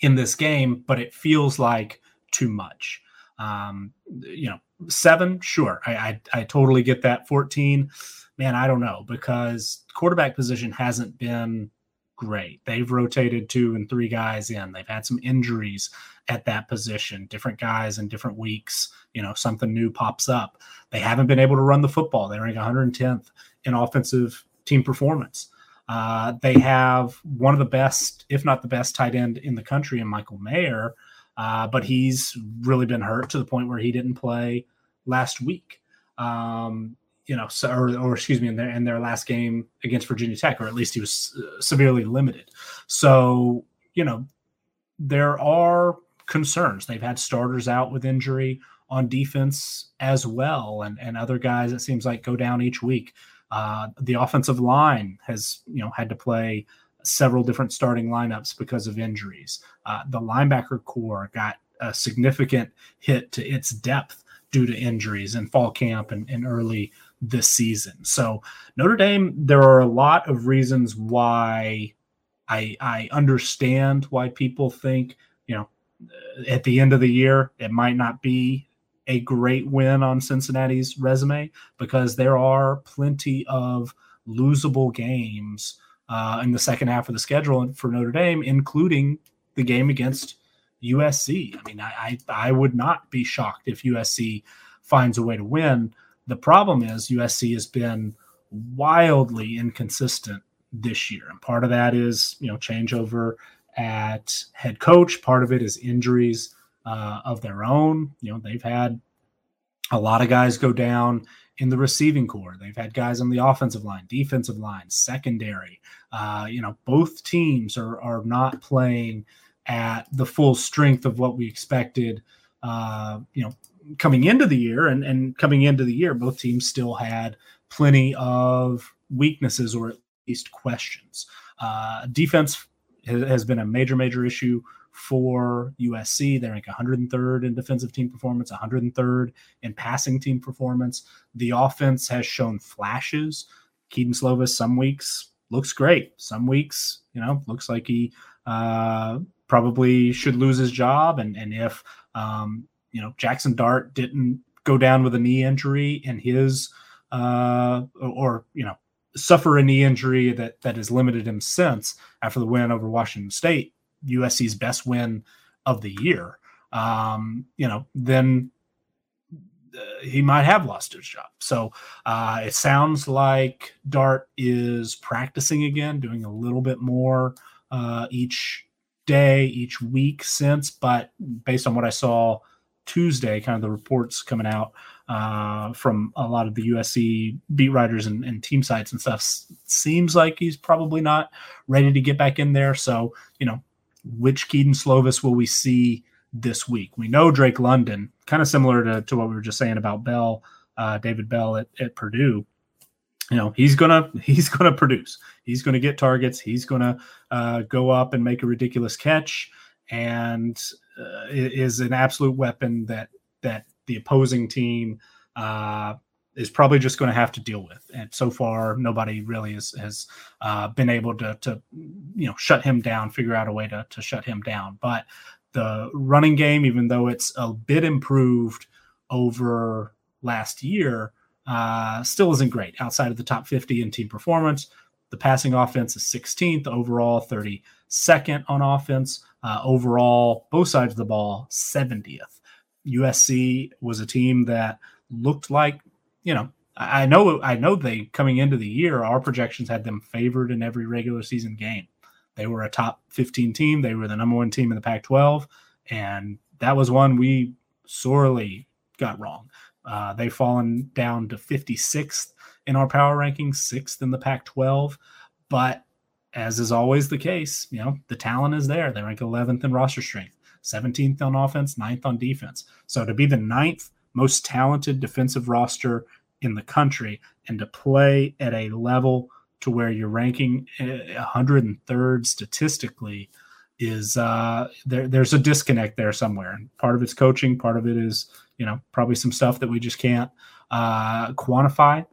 in this game, but it feels like too much. Um, you know, seven, sure, I, I I totally get that. Fourteen man, I don't know because quarterback position hasn't been great. They've rotated two and three guys in. They've had some injuries at that position, different guys in different weeks. You know, something new pops up. They haven't been able to run the football. They rank 110th in offensive team performance. Uh, they have one of the best, if not the best, tight end in the country in Michael Mayer, uh, but he's really been hurt to the point where he didn't play last week. Um, you know, or, or excuse me, in their in their last game against Virginia Tech, or at least he was uh, severely limited. So you know, there are concerns. They've had starters out with injury on defense as well, and and other guys. It seems like go down each week. Uh, the offensive line has you know had to play several different starting lineups because of injuries. Uh, the linebacker core got a significant hit to its depth due to injuries in fall camp and, and early this season. So Notre Dame, there are a lot of reasons why I I understand why people think, you know, at the end of the year it might not be a great win on Cincinnati's resume because there are plenty of losable games uh, in the second half of the schedule for Notre Dame, including the game against USC. I mean, I, I, I would not be shocked if USC finds a way to win. The problem is USC has been wildly inconsistent this year. And part of that is, you know, changeover at head coach. Part of it is injuries uh, of their own. You know, they've had a lot of guys go down in the receiving core. They've had guys on the offensive line, defensive line, secondary. Uh, you know, both teams are are not playing at the full strength of what we expected. Uh, you know, coming into the year and, and coming into the year, both teams still had plenty of weaknesses or at least questions. Uh, defense has, been a major, major issue for USC. They rank 103rd in defensive team performance, 103rd in passing team performance. The offense has shown flashes. Kedon Slovis, some weeks looks great. Some weeks, you know, looks like he uh, probably should lose his job. And and if um, you know Jackson Dart didn't go down with a knee injury in his uh, or you know suffer a knee injury that that has limited him since after the win over Washington State, USC's best win of the year. Um, you know, then uh, he might have lost his job. So uh, it sounds like Dart is practicing again, doing a little bit more uh, each day, each week since. But based on what I saw Tuesday, kind of the reports coming out uh, from a lot of the USC beat writers and, and, team sites and stuff. Seems like he's probably not ready to get back in there. So, you know, which Kedon Slovis will we see this week? We know Drake London, kind of similar to, to what we were just saying about Bell, uh, David Bell at, at Purdue. You know, he's gonna *laughs* he's gonna produce. He's gonna get targets. He's gonna uh, go up and make a ridiculous catch and uh, is an absolute weapon that that the opposing team uh, is probably just going to have to deal with. And so far, nobody really has, has uh, been able to, to, you know, shut him down, figure out a way to, to shut him down. But the running game, even though it's a bit improved over last year, uh, still isn't great outside of the top 50 in team performance. The passing offense is 16th overall, 32nd on offense. Uh, overall, both sides of the ball, 70th. USC was a team that looked like, you know, I know I know they coming into the year, our projections had them favored in every regular season game. They were a top 15 team. They were the number one team in the Pac 12. And that was one we sorely got wrong. Uh, they've fallen down to 56th in our power rankings, sixth in the Pac 12. But as is always the case, you know, the talent is there. They rank 11th in roster strength, 17th on offense, 9th on defense. So to be the ninth most talented defensive roster in the country and to play at a level to where you're ranking 103rd eh, statistically is uh, there, there's a disconnect there somewhere. Part of it's coaching, part of it is, you know, probably some stuff that we just can't uh, quantify.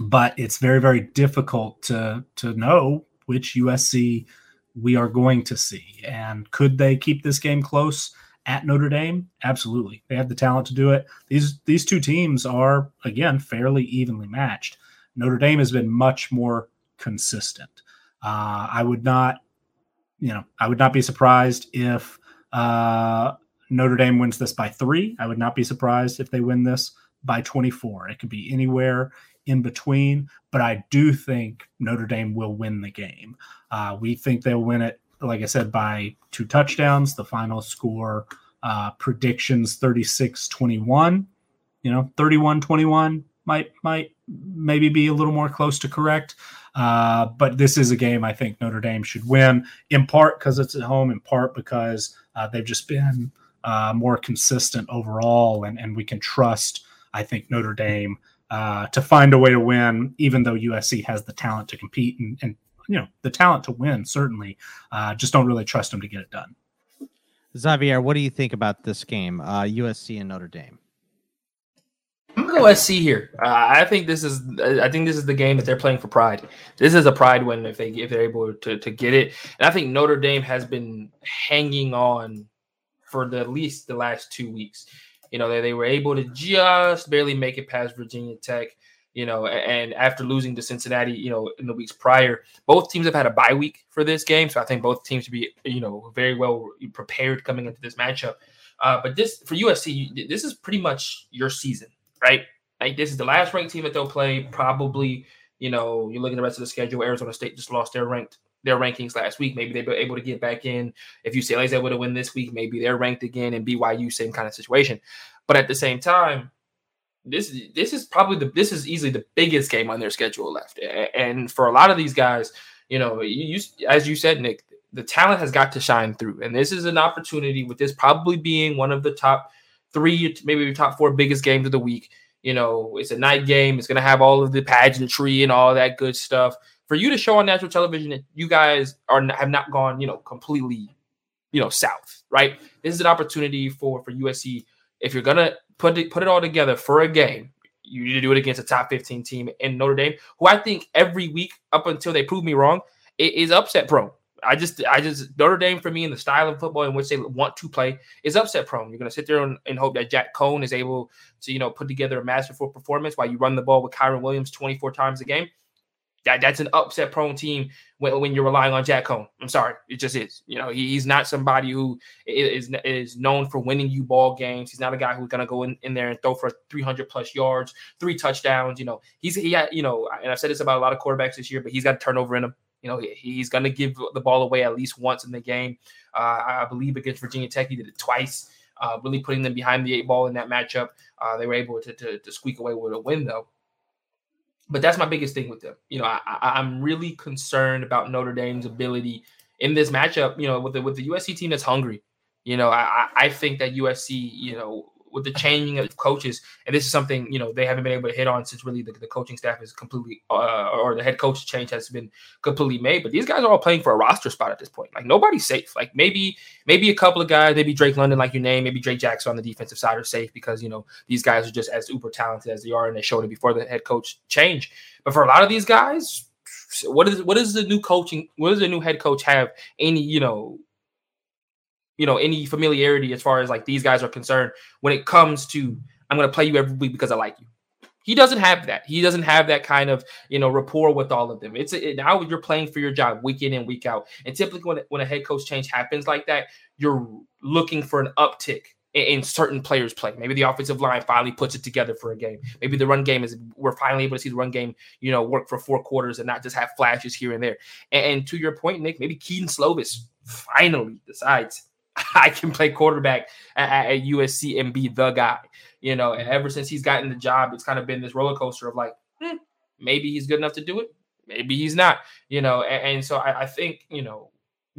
But it's very, very difficult to to know which USC we are going to see. And could they keep this game close at Notre Dame? Absolutely. They have the talent to do it. These these two teams are again fairly evenly matched. Notre Dame has been much more consistent. Uh, I would not, you know, I would not be surprised if uh, Notre Dame wins this by three. I would not be surprised if they win this by 24. It could be anywhere in between, but I do think Notre Dame will win the game. Uh, we think they'll win it, like I said, by two touchdowns. The final score uh, predictions 36 21, you know, 31 21 might might maybe be a little more close to correct. Uh, but this is a game I think Notre Dame should win, in part because it's at home, in part because uh, they've just been uh, more consistent overall, and, and we can trust, I think, Notre Dame uh, to find a way to win, even though USC has the talent to compete and, and you know the talent to win. Certainly, uh, just don't really trust them to get it done. Xavier, what do you think about this game, uh, USC and Notre Dame? I'm gonna go SC here. Uh, I think this is I think this is the game that they're playing for pride. This is a pride win if they if they're able to to get it. And I think Notre Dame has been hanging on for the, at least the last two weeks. You know, they, they were able to just barely make it past Virginia Tech. You know, and after losing to Cincinnati, you know, in the weeks prior, both teams have had a bye week for this game. So I think both teams should be, you know, very well prepared coming into this matchup. Uh, but this for USC, this is pretty much your season right? Like this is the last ranked team that they'll play. Probably, you know, you look at the rest of the schedule. Arizona State just lost their ranked their rankings last week. Maybe they'll be able to get back in. If UCLA's able to win this week, maybe they're ranked again. And BYU, same kind of situation. But at the same time, this this is probably the this is easily the biggest game on their schedule left. And for a lot of these guys, you know, you, you as you said, Nick, the talent has got to shine through. And this is an opportunity with this probably being one of the top three, maybe top four biggest games of the week. You know, it's a night game. It's going to have all of the pageantry and all that good stuff. For you to show on national television, that you guys are have not gone, you know, completely, you know, south, right? This is an opportunity for for USC. If you're gonna put it put it all together for a game, you need to do it against a top 15 team in Notre Dame, who I think every week up until they prove me wrong, is upset prone. I just, I just Notre Dame for me in the style of football in which they want to play is upset prone. You're going to sit there and, and, hope that Jack Coan is able to, you know, put together a masterful performance while you run the ball with Kyren Williams 24 times a game. That that's an upset prone team when, when you're relying on Jack Coan. I'm sorry, it just is. You know, he, he's not somebody who is is known for winning you ball games. He's not a guy who's to go in, in there and throw for 300 plus yards, three touchdowns. You know, he's he had, you know, and I've said this about a lot of quarterbacks this year, but he's got turnover in him. You know, he's going to give the ball away at least once in the game. Uh, I believe against Virginia Tech, he did it twice, uh, really putting them behind the eight ball in that matchup. Uh, they were able to, to, to, squeak away with a win, though. But that's my biggest thing with them. You know, I, I'm really concerned about Notre Dame's ability in this matchup. You know, with the with the USC team that's hungry. You know, I, I think that USC, you know, with the changing of coaches, and this is something you know they haven't been able to hit on since really the, the coaching staff is completely uh, or the head coach change has been completely made. But these guys are all playing for a roster spot at this point. Like nobody's safe. Like maybe maybe a couple of guys, maybe Drake London, like you name, maybe Drake Jackson on the defensive side are safe because you know these guys are just as uber talented as they are, and they showed it before the head coach change. But for a lot of these guys, what is what is the new coaching? What does the new head coach have any you know you know, any familiarity as far as like these guys are concerned when it comes to I'm going to play you every week because I like you. He doesn't have that. He doesn't have that kind of you know rapport with all of them. It's it, now you're playing for your job week in and week out. And typically when when a head coach change happens like that, you're looking for an uptick in, in certain players' play. Maybe the offensive line finally puts it together for a game. Maybe the run game is we're finally able to see the run game you know work for four quarters and not just have flashes here and there. And, and to your point, Nick, maybe Kedon Slovis finally decides *laughs* I can play quarterback at, at, USC and be the guy. You know, and ever since he's gotten the job, it's kind of been this roller coaster of like, hmm, maybe he's good enough to do it, maybe he's not. You know, and, and so I, I, think you know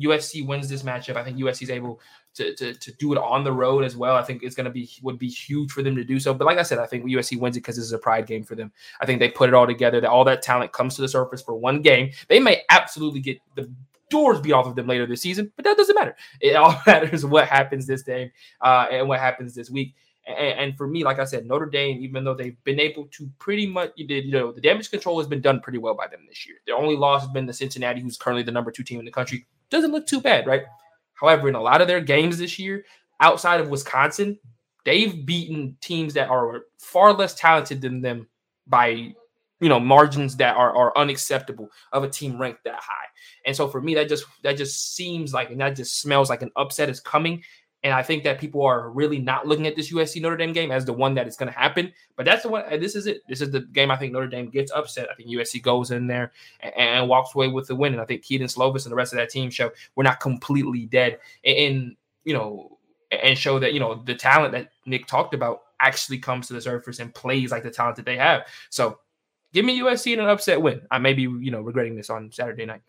USC wins this matchup. I think USC is able to, to, to do it on the road as well. I think it's going to be would be huge for them to do so. But like I said, I think USC wins it because this is a pride game for them. I think they put it all together. That all that talent comes to the surface for one game. They may absolutely get the doors beat off of them later this season, but that doesn't matter. It all *laughs* matters what happens this day uh, and what happens this week. And, and, for me, like I said, Notre Dame, even though they've been able to pretty much, you know, the damage control has been done pretty well by them this year. Their only loss has been the Cincinnati, who's currently the number two team in the country. Doesn't look too bad, right? However, in a lot of their games this year, outside of Wisconsin, they've beaten teams that are far less talented than them by you know margins that are, are unacceptable of a team ranked that high. And so for me that just that just seems like and that just smells like an upset is coming. And i think that people are really not looking at this usc notre dame game as the one that is going to happen. But that's the one this is it. This is the game i think notre dame gets upset. I think usc goes in there and, and walks away with the win. And i think kedon slovis and the rest of that team show we're not completely dead and, you know and show that you know the talent that nick talked about actually comes to the surface and plays like the talent that they have. So Give me USC in an upset win. I may be, you know, regretting this on Saturday night.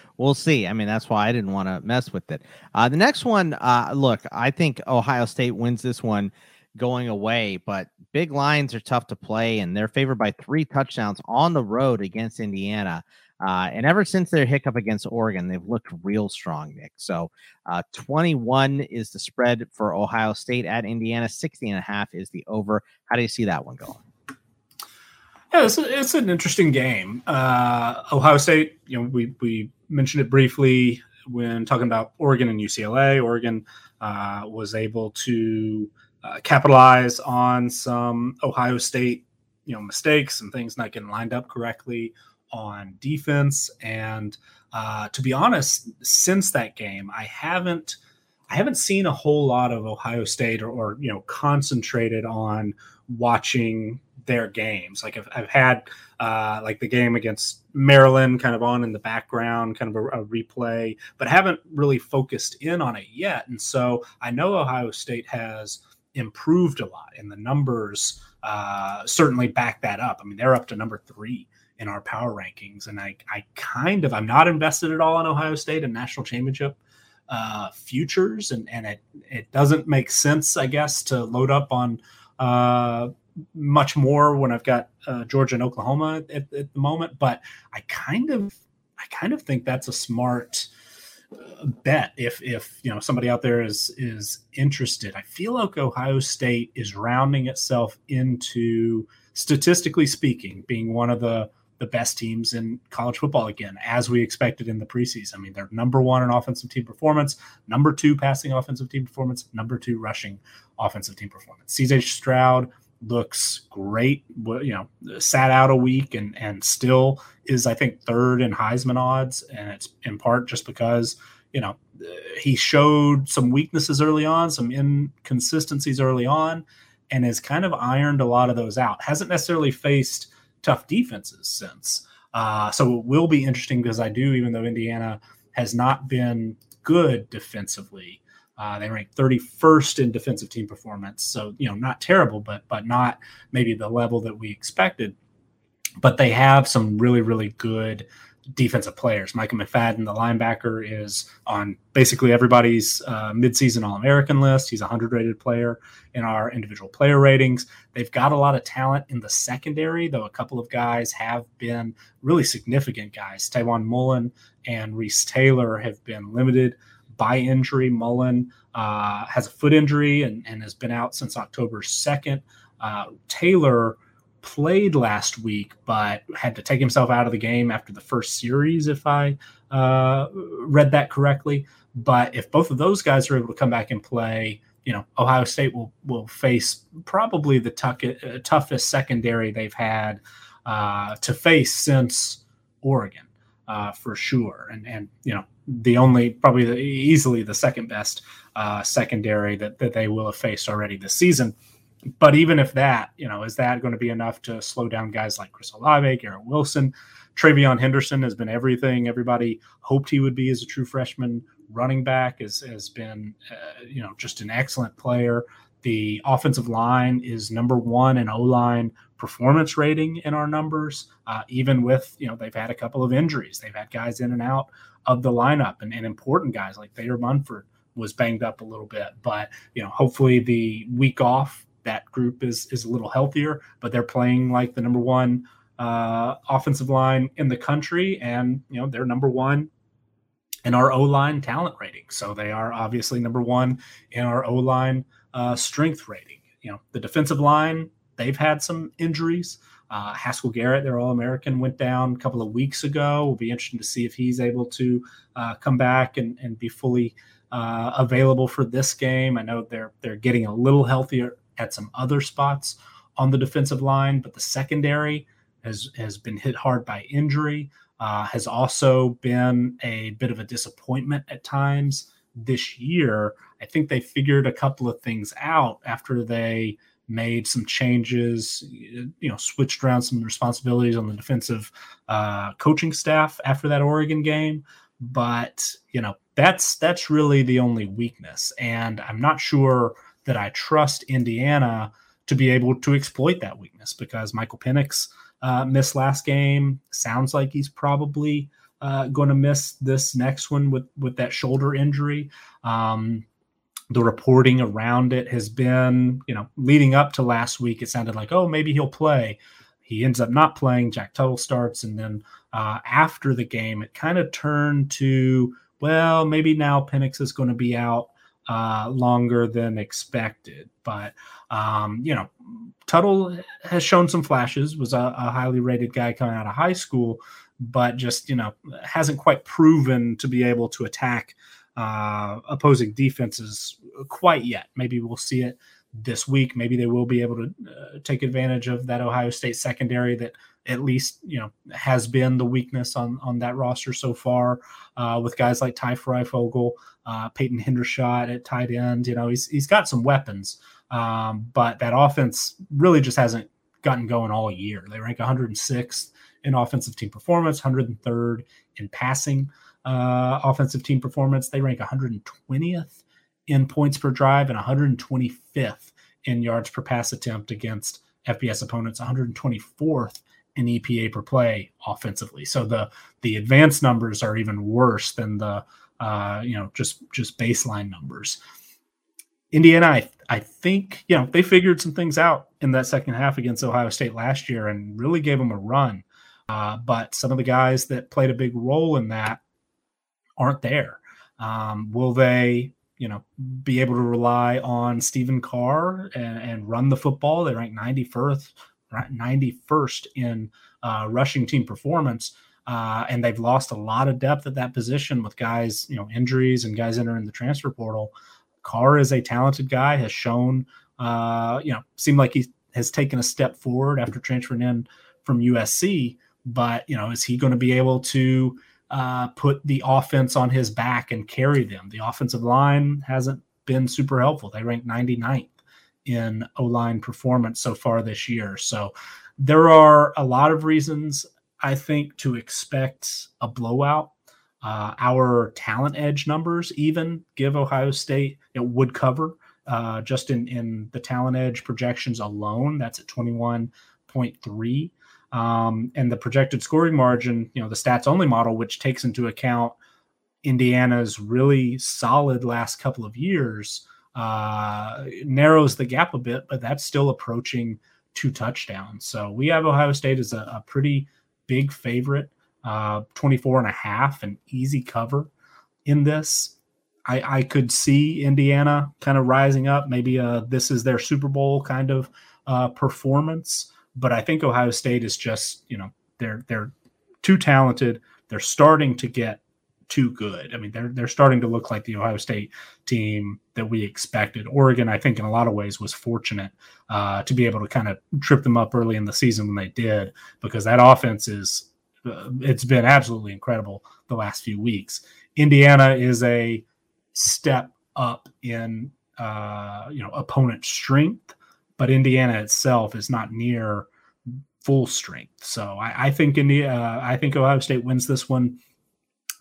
*laughs* we'll see. I mean, that's why I didn't want to mess with it. Uh, the next one, uh, look, I think Ohio State wins this one going away, but big lines are tough to play, and they're favored by three touchdowns on the road against Indiana. Uh, and ever since their hiccup against Oregon, they've looked real strong, Nick. So uh, 21 is the spread for Ohio State at Indiana, 60 and a half is the over. How do you see that one going? Yeah, it's, a, it's an interesting game. Uh, Ohio State, you know, we we mentioned it briefly when talking about Oregon and UCLA. Oregon uh, was able to uh, capitalize on some Ohio State, you know, mistakes and things not getting lined up correctly on defense. And uh, to be honest, since that game, I haven't I haven't seen a whole lot of Ohio State or, or you know concentrated on watching their games. Like I've, I've had uh, like the game against Maryland kind of on in the background, kind of a, a, replay, but haven't really focused in on it yet. And so I know Ohio State has improved a lot, and the numbers uh, certainly back that up. I mean, they're up to number three in our power rankings, and I, I kind of I'm not invested at all in Ohio State and national championship uh, futures, and and it it doesn't make sense, I guess, to load up on uh, much more when I've got uh, Georgia and Oklahoma at, at, the moment. But I kind of, I kind of think that's a smart uh, bet if if you know somebody out there is is interested. I feel like Ohio State is rounding itself into, statistically speaking, being one of the the best teams in college football again, as we expected in the preseason. I mean, they're number one in offensive team performance, number two passing offensive team performance, number two rushing offensive team performance. CJ Stroud looks great. You know, sat out a week and and still is I think third in Heisman odds, and it's in part just because you know he showed some weaknesses early on, some inconsistencies early on, and has kind of ironed a lot of those out. Hasn't necessarily faced tough defenses since. Uh, so it will be interesting because I do, even though Indiana has not been good defensively, uh, they ranked 31st in defensive team performance, so you know not terrible, but but not maybe the level that we expected. But they have some really really good defensive players. Micah McFadden, the linebacker, is on basically everybody's uh, midseason All American list. He's a 100 rated player in our individual player ratings. They've got a lot of talent in the secondary, though a couple of guys have been really significant guys. Tiawan Mullen and Reese Taylor have been limited by injury. Mullen uh, has a foot injury and, and, has been out since October 2nd. Uh, Taylor played last week, but had to take himself out of the game after the first series, if I uh, read that correctly. But if both of those guys are able to come back and play, you know, Ohio State will will face probably the tuck- toughest secondary they've had uh, to face since Oregon, uh, for sure. And and you know, the only probably the, easily the second best uh, secondary that that they will have faced already this season. But even if that, you know, is that going to be enough to slow down guys like Chris Olave, Garrett Wilson? TreVeyon Henderson has been everything everybody hoped he would be as a true freshman running back. Has has been, uh, you know, just an excellent player. The offensive line is number one in O line performance rating in our numbers, uh, even with you know they've had a couple of injuries. They've had guys in and out of the lineup, and, and important guys like Thayer Munford was banged up a little bit. But you know, hopefully the week off that group is is a little healthier. But they're playing like the number one uh, offensive line in the country, and you know they're number one in our O line talent rating. So they are obviously number one in our O line uh, strength rating. You know the defensive line they've had some injuries. Uh, Haskell Garrett, their All American, went down a couple of weeks ago. Will be interesting to see if he's able to uh, come back and, and be fully uh, available for this game. I know they're they're getting a little healthier at some other spots on the defensive line, but the secondary has has been hit hard by injury. Uh, has also been a bit of a disappointment at times this year. I think they figured a couple of things out after they made some changes, you know, switched around some responsibilities on the defensive uh, coaching staff after that Oregon game. But you know, that's that's really the only weakness, and I'm not sure that I trust Indiana to be able to exploit that weakness because Michael Penix uh, missed last game. Sounds like he's probably uh, going to miss this next one with with that shoulder injury. Um, the reporting around it has been, you know, leading up to last week, it sounded like, oh, maybe he'll play. He ends up not playing. Jack Tuttle starts. And then uh, after the game, it kind of turned to, well, maybe now Penix is going to be out uh, longer than expected. But, um, you know, Tuttle has shown some flashes, was a, a highly rated guy coming out of high school, but just, you know, hasn't quite proven to be able to attack uh, opposing defenses quite yet. Maybe we'll see it this week. Maybe they will be able to uh, take advantage of that Ohio State secondary that at least you know has been the weakness on on that roster so far uh, with guys like Ty Fryfogle, uh, Peyton Hendershot at tight end. You know he's he's got some weapons, um, but that offense really just hasn't gotten going all year. They rank 106th in offensive team performance, 103rd in passing uh, offensive team performance. They rank 120th in points per drive and 125th in yards per pass attempt against FBS opponents, 124th in EPA per play offensively. So the the advanced numbers are even worse than the uh, you know just just baseline numbers. Indiana, I, I think you know they figured some things out in that second half against Ohio State last year and really gave them a run. Uh, but some of the guys that played a big role in that aren't there. Um, will they, you know, be able to rely on Stephen Carr and, and run the football? They rank 91st, 91st in uh, rushing team performance. Uh, and they've lost a lot of depth at that position with guys, you know, injuries and guys entering the transfer portal. Carr is a talented guy, has shown, uh, you know, seemed like he has taken a step forward after transferring in from USC. But, you know, is he going to be able to uh, put the offense on his back and carry them. The offensive line hasn't been super helpful. They rank 99th in O line performance so far this year. So there are a lot of reasons, I think, to expect a blowout. Uh, our talent edge numbers even give Ohio State it would cover uh, just in, in the talent edge projections alone. That's at 21.3. Um, and the projected scoring margin, you know, the stats only model, which takes into account Indiana's really solid last couple of years, uh, narrows the gap a bit, but that's still approaching two touchdowns. So we have Ohio State as a, a pretty big favorite, uh, 24 and a half, an easy cover in this. I, I could see Indiana kind of rising up. Maybe uh, this is their Super Bowl kind of uh, performance but I think Ohio State is just you know they're they're too talented. They're starting to get too good. I mean, they're they're starting to look like the Ohio State team that we expected. Oregon, I think, in a lot of ways, was fortunate uh, to be able to kind of trip them up early in the season when they did, because that offense is uh, it's been absolutely incredible the last few weeks. Indiana is a step up in uh, you know opponent strength, but Indiana itself is not near full strength. So I, I think India, uh, I think Ohio State wins this one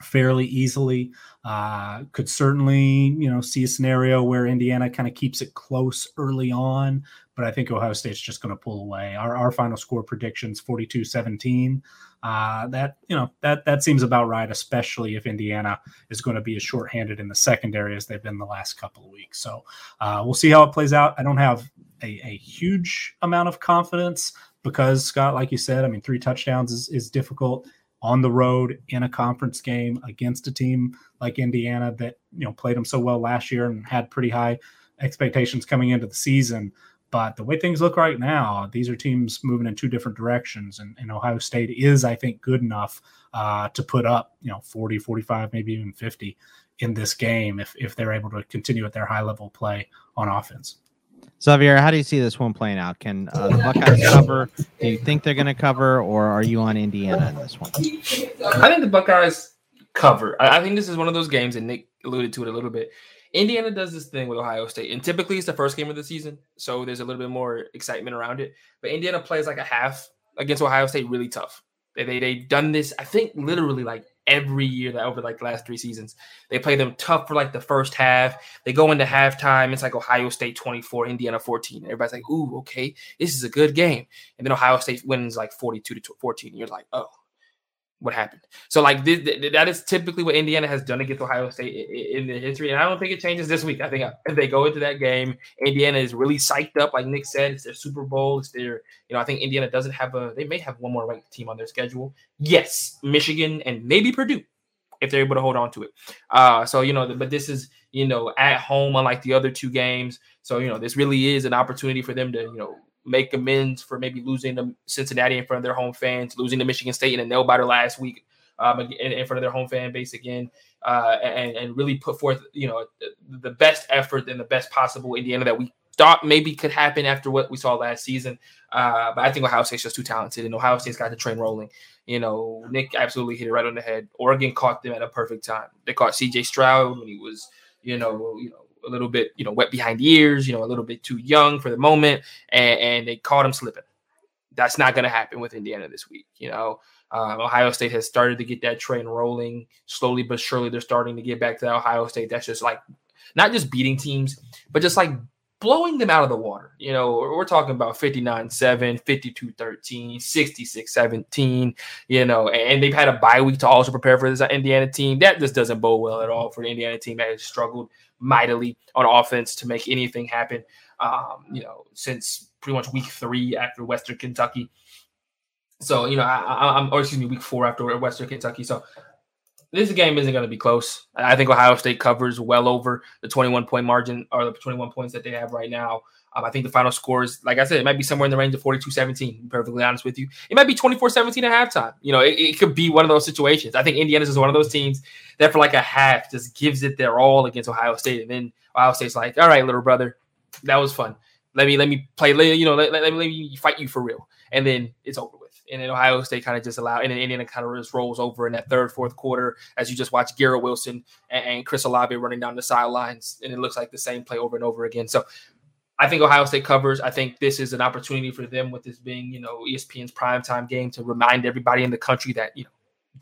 fairly easily. Uh, could certainly, you know, see a scenario where Indiana kind of keeps it close early on, but I think Ohio State's just going to pull away. Our, our final score predictions 42 17. Uh, that you know that that seems about right, especially if Indiana is going to be as shorthanded in the secondary as they've been the last couple of weeks. So uh, we'll see how it plays out. I don't have a, a, huge amount of confidence because Scott, like you said, I mean, three touchdowns is, is difficult on the road in a conference game against a team like Indiana that you know played them so well last year and had pretty high expectations coming into the season. But the way things look right now, these are teams moving in two different directions. And, and Ohio State is, I think, good enough uh, to put up, you know, 40, 45, maybe even 50 in this game if, if they're able to continue at their high level play on offense. Xavier, how do you see this one playing out? Can uh, the Buckeyes cover? Do you think they're going to cover, or are you on Indiana in this one? I think the Buckeyes cover. I, I think this is one of those games, and Nick alluded to it a little bit. Indiana does this thing with Ohio State, and typically it's the first game of the season, so there's a little bit more excitement around it. But Indiana plays like a half against Ohio State really tough. They, they they've done this, I think, literally like every year that over like the last three seasons. They play them tough for like the first half. They go into halftime. It's like Ohio State 24, Indiana 14. Everybody's like, ooh, okay, this is a good game. And then Ohio State wins like 42 to 14. You're like, oh, what happened. So like this, that is typically what Indiana has done against Ohio State in the history, and I don't think it changes this week. I think if they go into that game, Indiana is really psyched up, like Nick said. It's their Super Bowl. It's their, you know, I think Indiana doesn't have a. They may have one more ranked team on their schedule. Yes, Michigan and maybe Purdue, if they're able to hold on to it. Uh, so you know, but this is you know at home, unlike the other two games. So you know, this really is an opportunity for them to you know make amends for maybe losing to Cincinnati in front of their home fans, losing to Michigan State in a nail biter last week um, in, in, front of their home fan base again, uh, and, and really put forth you know the best effort and the best possible Indiana that we thought maybe could happen after what we saw last season. Uh, but I think Ohio State's just too talented, and Ohio State's got the train rolling. You know, Nick absolutely hit it right on the head. Oregon caught them at a perfect time. They caught C.J. Stroud when he was, you know, you know, a little bit, you know, wet behind the ears, you know, a little bit too young for the moment, and, and they caught him slipping. That's not going to happen with Indiana this week. You know, um, Ohio State has started to get that train rolling slowly but surely. They're starting to get back to Ohio State. That's just like not just beating teams, but just like blowing them out of the water. You know, we're, talking about 59 7, 52 13, 66 17, you know, and, and they've had a bye week to also prepare for this Indiana team. That just doesn't bode well at all for the Indiana team that has struggled mightily on offense to make anything happen. Um, you know, since pretty much week three after Western Kentucky. So you know, I, am or excuse me, week four after Western Kentucky. So this game isn't going to be close. I think Ohio State covers well over the 21 point margin or the 21 points that they have right now. Um, I think the final score is, like I said, it might be somewhere in the range of 42 17, perfectly honest with you. It might be 24 17 at halftime. You know, it, it, could be one of those situations. I think Indiana's is one of those teams that for like a half just gives it their all against Ohio State. And then Ohio State's like, all right, little brother, that was fun. Let me, let me play, you know, let, let, let me fight you for real. And then it's over with and then Ohio State kind of just allow, and then Indiana kind of just rolls over in that third, fourth quarter as you just watch Garrett Wilson and, and Chris Olave running down the sidelines, and it looks like the same play over and over again. So I think Ohio State covers. I think this is an opportunity for them with this being, you know, ESPN's primetime game to remind everybody in the country that, you know,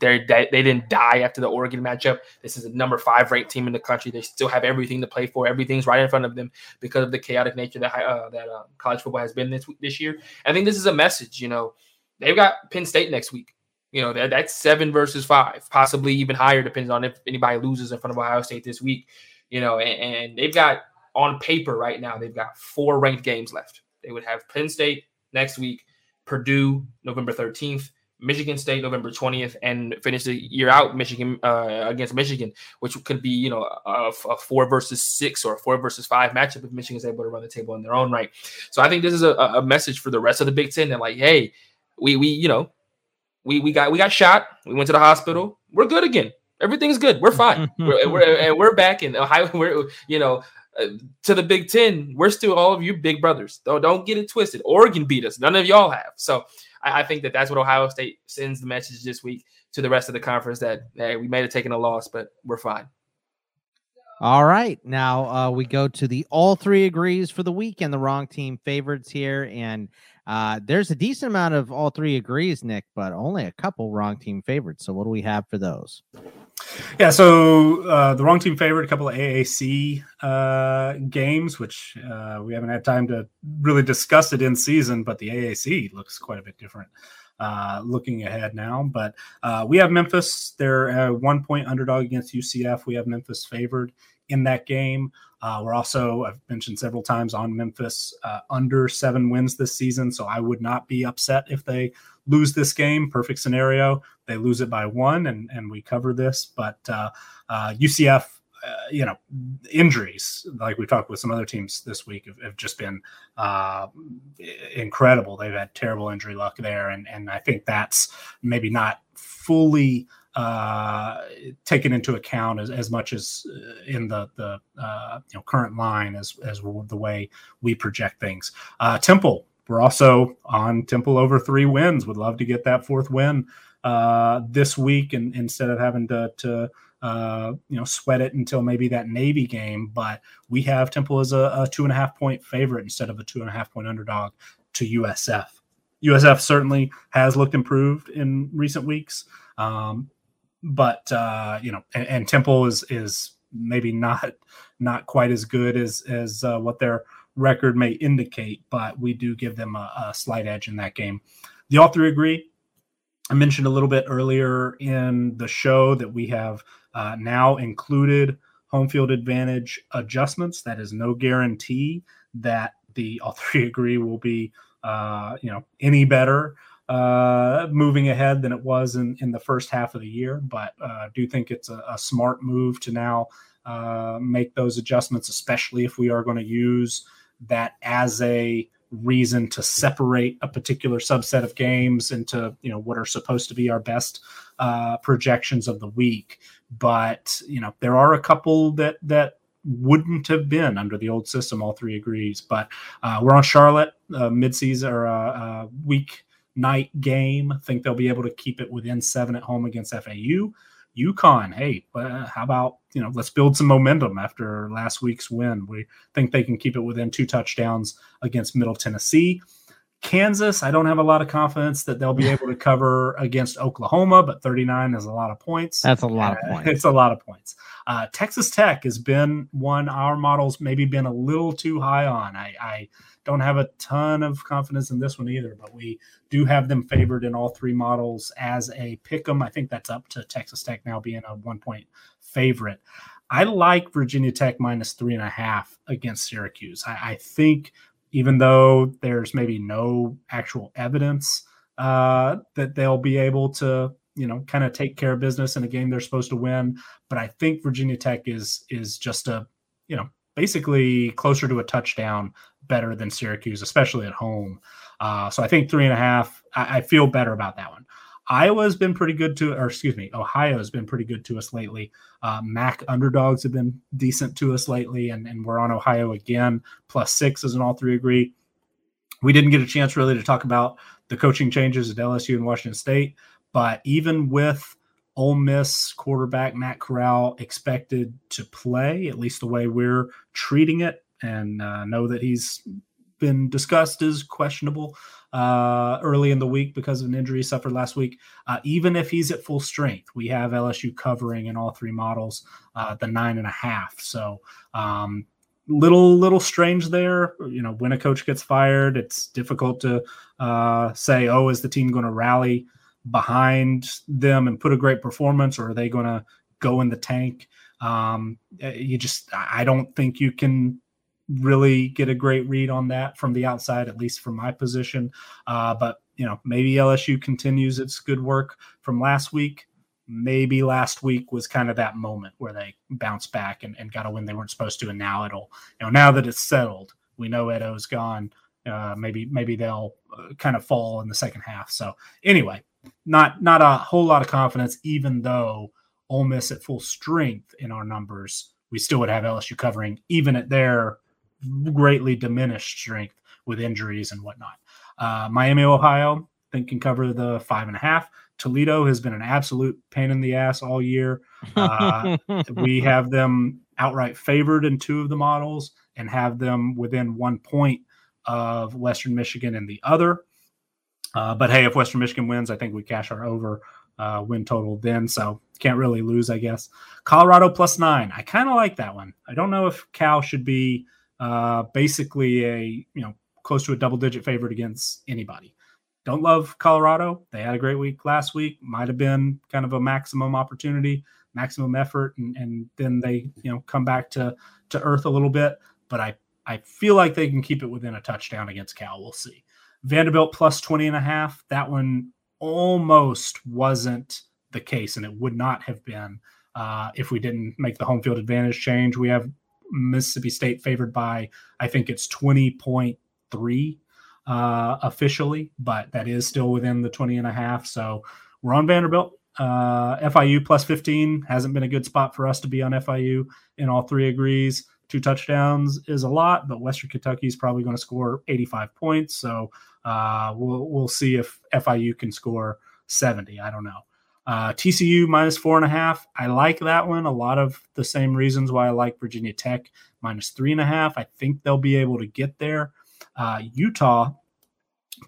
they they didn't die after the Oregon matchup. This is a number five ranked team in the country. They still have everything to play for. Everything's right in front of them because of the chaotic nature that uh, that uh, college football has been this this year. I think this is a message. You know, They've got Penn State next week. You know, that, that's seven versus five, possibly even higher, depends on if anybody loses in front of Ohio State this week. You know, and, and they've got on paper right now, they've got four ranked games left. They would have Penn State next week, Purdue November 13th, Michigan State November 20th and finish the year out Michigan uh, against Michigan, which could be you know a, a, four versus six or a four versus five matchup if Michigan's able to run the table in their own right. So I think this is a, a message for the rest of the Big Ten that like, hey, we we you know we we got we got shot, we went to the hospital, we're good again. Everything's good. We're fine. *laughs* we're, we're, and we're back in Ohio. *laughs* We're you know uh, to the Big Ten. We're still all of you big brothers. Don't don't get it twisted. Oregon beat us. None of y'all have. So I, I, think that that's what Ohio State sends the message this week to the rest of the conference that hey, we may have taken a loss, but we're fine. All right, now uh, we go to the all three agrees for the week and the wrong team favorites here, and uh, there's a decent amount of all three agrees, Nick, but only a couple wrong team favorites. So what do we have for those? Yeah, so uh, the wrong team favorite, a couple of AAC uh, games, which uh, we haven't had time to really discuss it in season, but the AAC looks quite a bit different uh, looking ahead now. But uh, we have Memphis; they're a one point underdog against UCF. We have Memphis favored in that game. Uh, we're also, I've mentioned several times on Memphis uh, under seven wins this season. So I would not be upset if they lose this game. Perfect scenario. They lose it by one and, and we cover this. But uh, UCF, uh, uh, you know, injuries, like we talked with some other teams this week, have, have just been uh, incredible. They've had terrible injury luck there. And, and I think that's maybe not fully uh, taken into account as, as much as uh, in the the uh, you know current line as as the way we project things. Uh, Temple, we're also on Temple over three wins. Would love to get that fourth win uh, this week, and instead of having to to uh, you know sweat it until maybe that Navy game. But we have Temple as a, a two and a half point favorite instead of a two and a half point underdog to USF. USF certainly has looked improved in recent weeks. Um, but uh, you know, and, and, Temple is is maybe not not quite as good as as uh, what their record may indicate, but we do give them a, a slight edge in that game. The all three agree. I mentioned a little bit earlier in the show that we have uh, now included home field advantage adjustments. That is no guarantee that the all three *laughs* agree will be uh, you know any better uh, moving ahead than it was in, in the first half of the year. But uh, I do think it's a, a smart move to now uh, make those adjustments, especially if we are going to use that as a reason to separate a particular subset of games into you know what are supposed to be our best uh, projections of the week. But you know there are a couple that that wouldn't have been under the old system. All three agrees. But uh, we're on Charlotte uh, midseason or uh, uh, week night game. I think they'll be able to keep it within seven at home against FAU. UConn, hey, uh, how about you know let's build some momentum after last week's win. We think they can keep it within two touchdowns against Middle Tennessee. Kansas, I don't have a lot of confidence that they'll be *laughs* able to cover against Oklahoma, but 39 is a lot of points. That's a lot of points. It's a lot of points. Uh, Texas Tech has been one our models maybe been a little too high on. I, I don't have a ton of confidence in this one either, but we do have them favored in all three models as a pick 'em. I think that's up to Texas Tech now being a one point favorite. I like Virginia Tech minus three and a half against Syracuse. I, I think even though there's maybe no actual evidence uh, that they'll be able to, you know, kind of take care of business in a game they're supposed to win, but I think Virginia Tech is is just a, you know, basically closer to a touchdown better than Syracuse, especially at home. Uh, so I think three and a half. I, I, feel better about that one. Iowa's been pretty good to, or excuse me, Ohio has been pretty good to us lately. Uh, MAC underdogs have been decent to us lately, and, and we're on Ohio again. Plus six is an all three agree. We didn't get a chance really to talk about the coaching changes at LSU and Washington State, but even with Ole Miss quarterback Matt Corral expected to play, at least the way we're treating it, and uh, know that he's been discussed as questionable uh, early in the week because of an injury suffered last week. Uh, even if he's at full strength, we have LSU covering in all three models uh, the nine and a half. So um, little little strange there. You know, when a coach gets fired, it's difficult to uh, say, oh, is the team going to rally behind them and put a great performance, or are they going to go in the tank? Um, you just, I don't think you can really get a great read on that from the outside, at least from my position. Uh, but you know, maybe LSU continues its good work from last week. Maybe last week was kind of that moment where they bounced back and, and got a win they weren't supposed to, and now it'll, you know, now that it's settled, we know Ed O's gone. Uh, maybe maybe they'll uh, kind of fall in the second half. So anyway, not not a whole lot of confidence, even though Ole Miss at full strength in our numbers, we still would have LSU covering, even at their greatly diminished strength with injuries and whatnot. Uh, Miami, Ohio, I think can cover the five and a half. Toledo has been an absolute pain in the ass all year. Uh, *laughs* we have them outright favored in two of the models and have them within one point of Western Michigan in the other. Uh, but hey, if Western Michigan wins, I think we cash our over uh, win total then. So can't really lose, I guess. Colorado plus nine. I kind of like that one. I don't know if Cal should be uh, basically a you know close to a double digit favorite against anybody. Don't love Colorado. They had a great week last week. Might have been kind of a maximum opportunity, maximum effort, and, and then they you know come back to to earth a little bit. But I I feel like they can keep it within a touchdown against Cal. We'll see. Vanderbilt plus 20 and a half. That one almost wasn't the case, and it would not have been uh, if we didn't make the home field advantage change. We have Mississippi State favored by, I think it's 20.3 uh, officially, but that is still within the 20 and a half. So we're on Vanderbilt. Uh, FIU plus 15 hasn't been a good spot for us to be on FIU, and all three agrees. Two touchdowns is a lot, but Western Kentucky is probably going to score 85 points. So uh, we'll we'll see if FIU can score 70. I don't know. Uh, TCU minus four and a half. I like that one. A lot of the same reasons why I like Virginia Tech minus three and a half. I think they'll be able to get there. Uh, Utah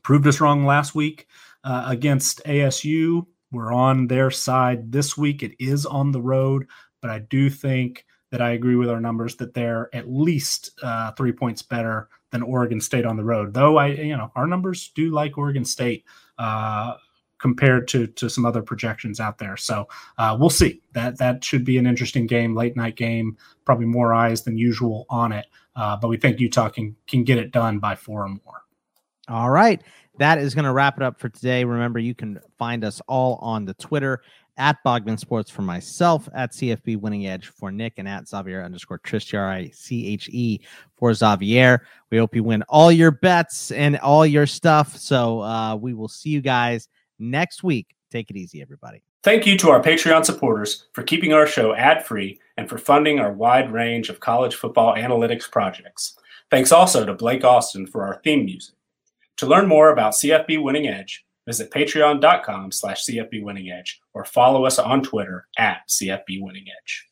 proved us wrong last week uh, against ASU. We're on their side this week. It is on the road, but I do think that I agree with our numbers that they're at least uh, three points better than Oregon State on the road. Though I, you know, our numbers do like Oregon State uh, compared to to some other projections out there. So uh, we'll see. That that should be an interesting game, late night game. Probably more eyes than usual on it, uh, but we think Utah can can get it done by four or more. All right. That is going to wrap it up for today. Remember, you can find us all on the Twitter at Bogman Sports for myself, at CFB Winning Edge for Nick, and at Xavier underscore Triche, R I C H E for Xavier. We hope you win all your bets and all your stuff. So uh, we will see you guys next week. Take it easy, everybody. Thank you to our Patreon supporters for keeping our show ad free and for funding our wide range of college football analytics projects. Thanks also to Blake Austin for our theme music. To learn more about CFB Winning Edge, Visit patreon.com slash CFB Winning Edge or follow us on Twitter at CFB Winning Edge.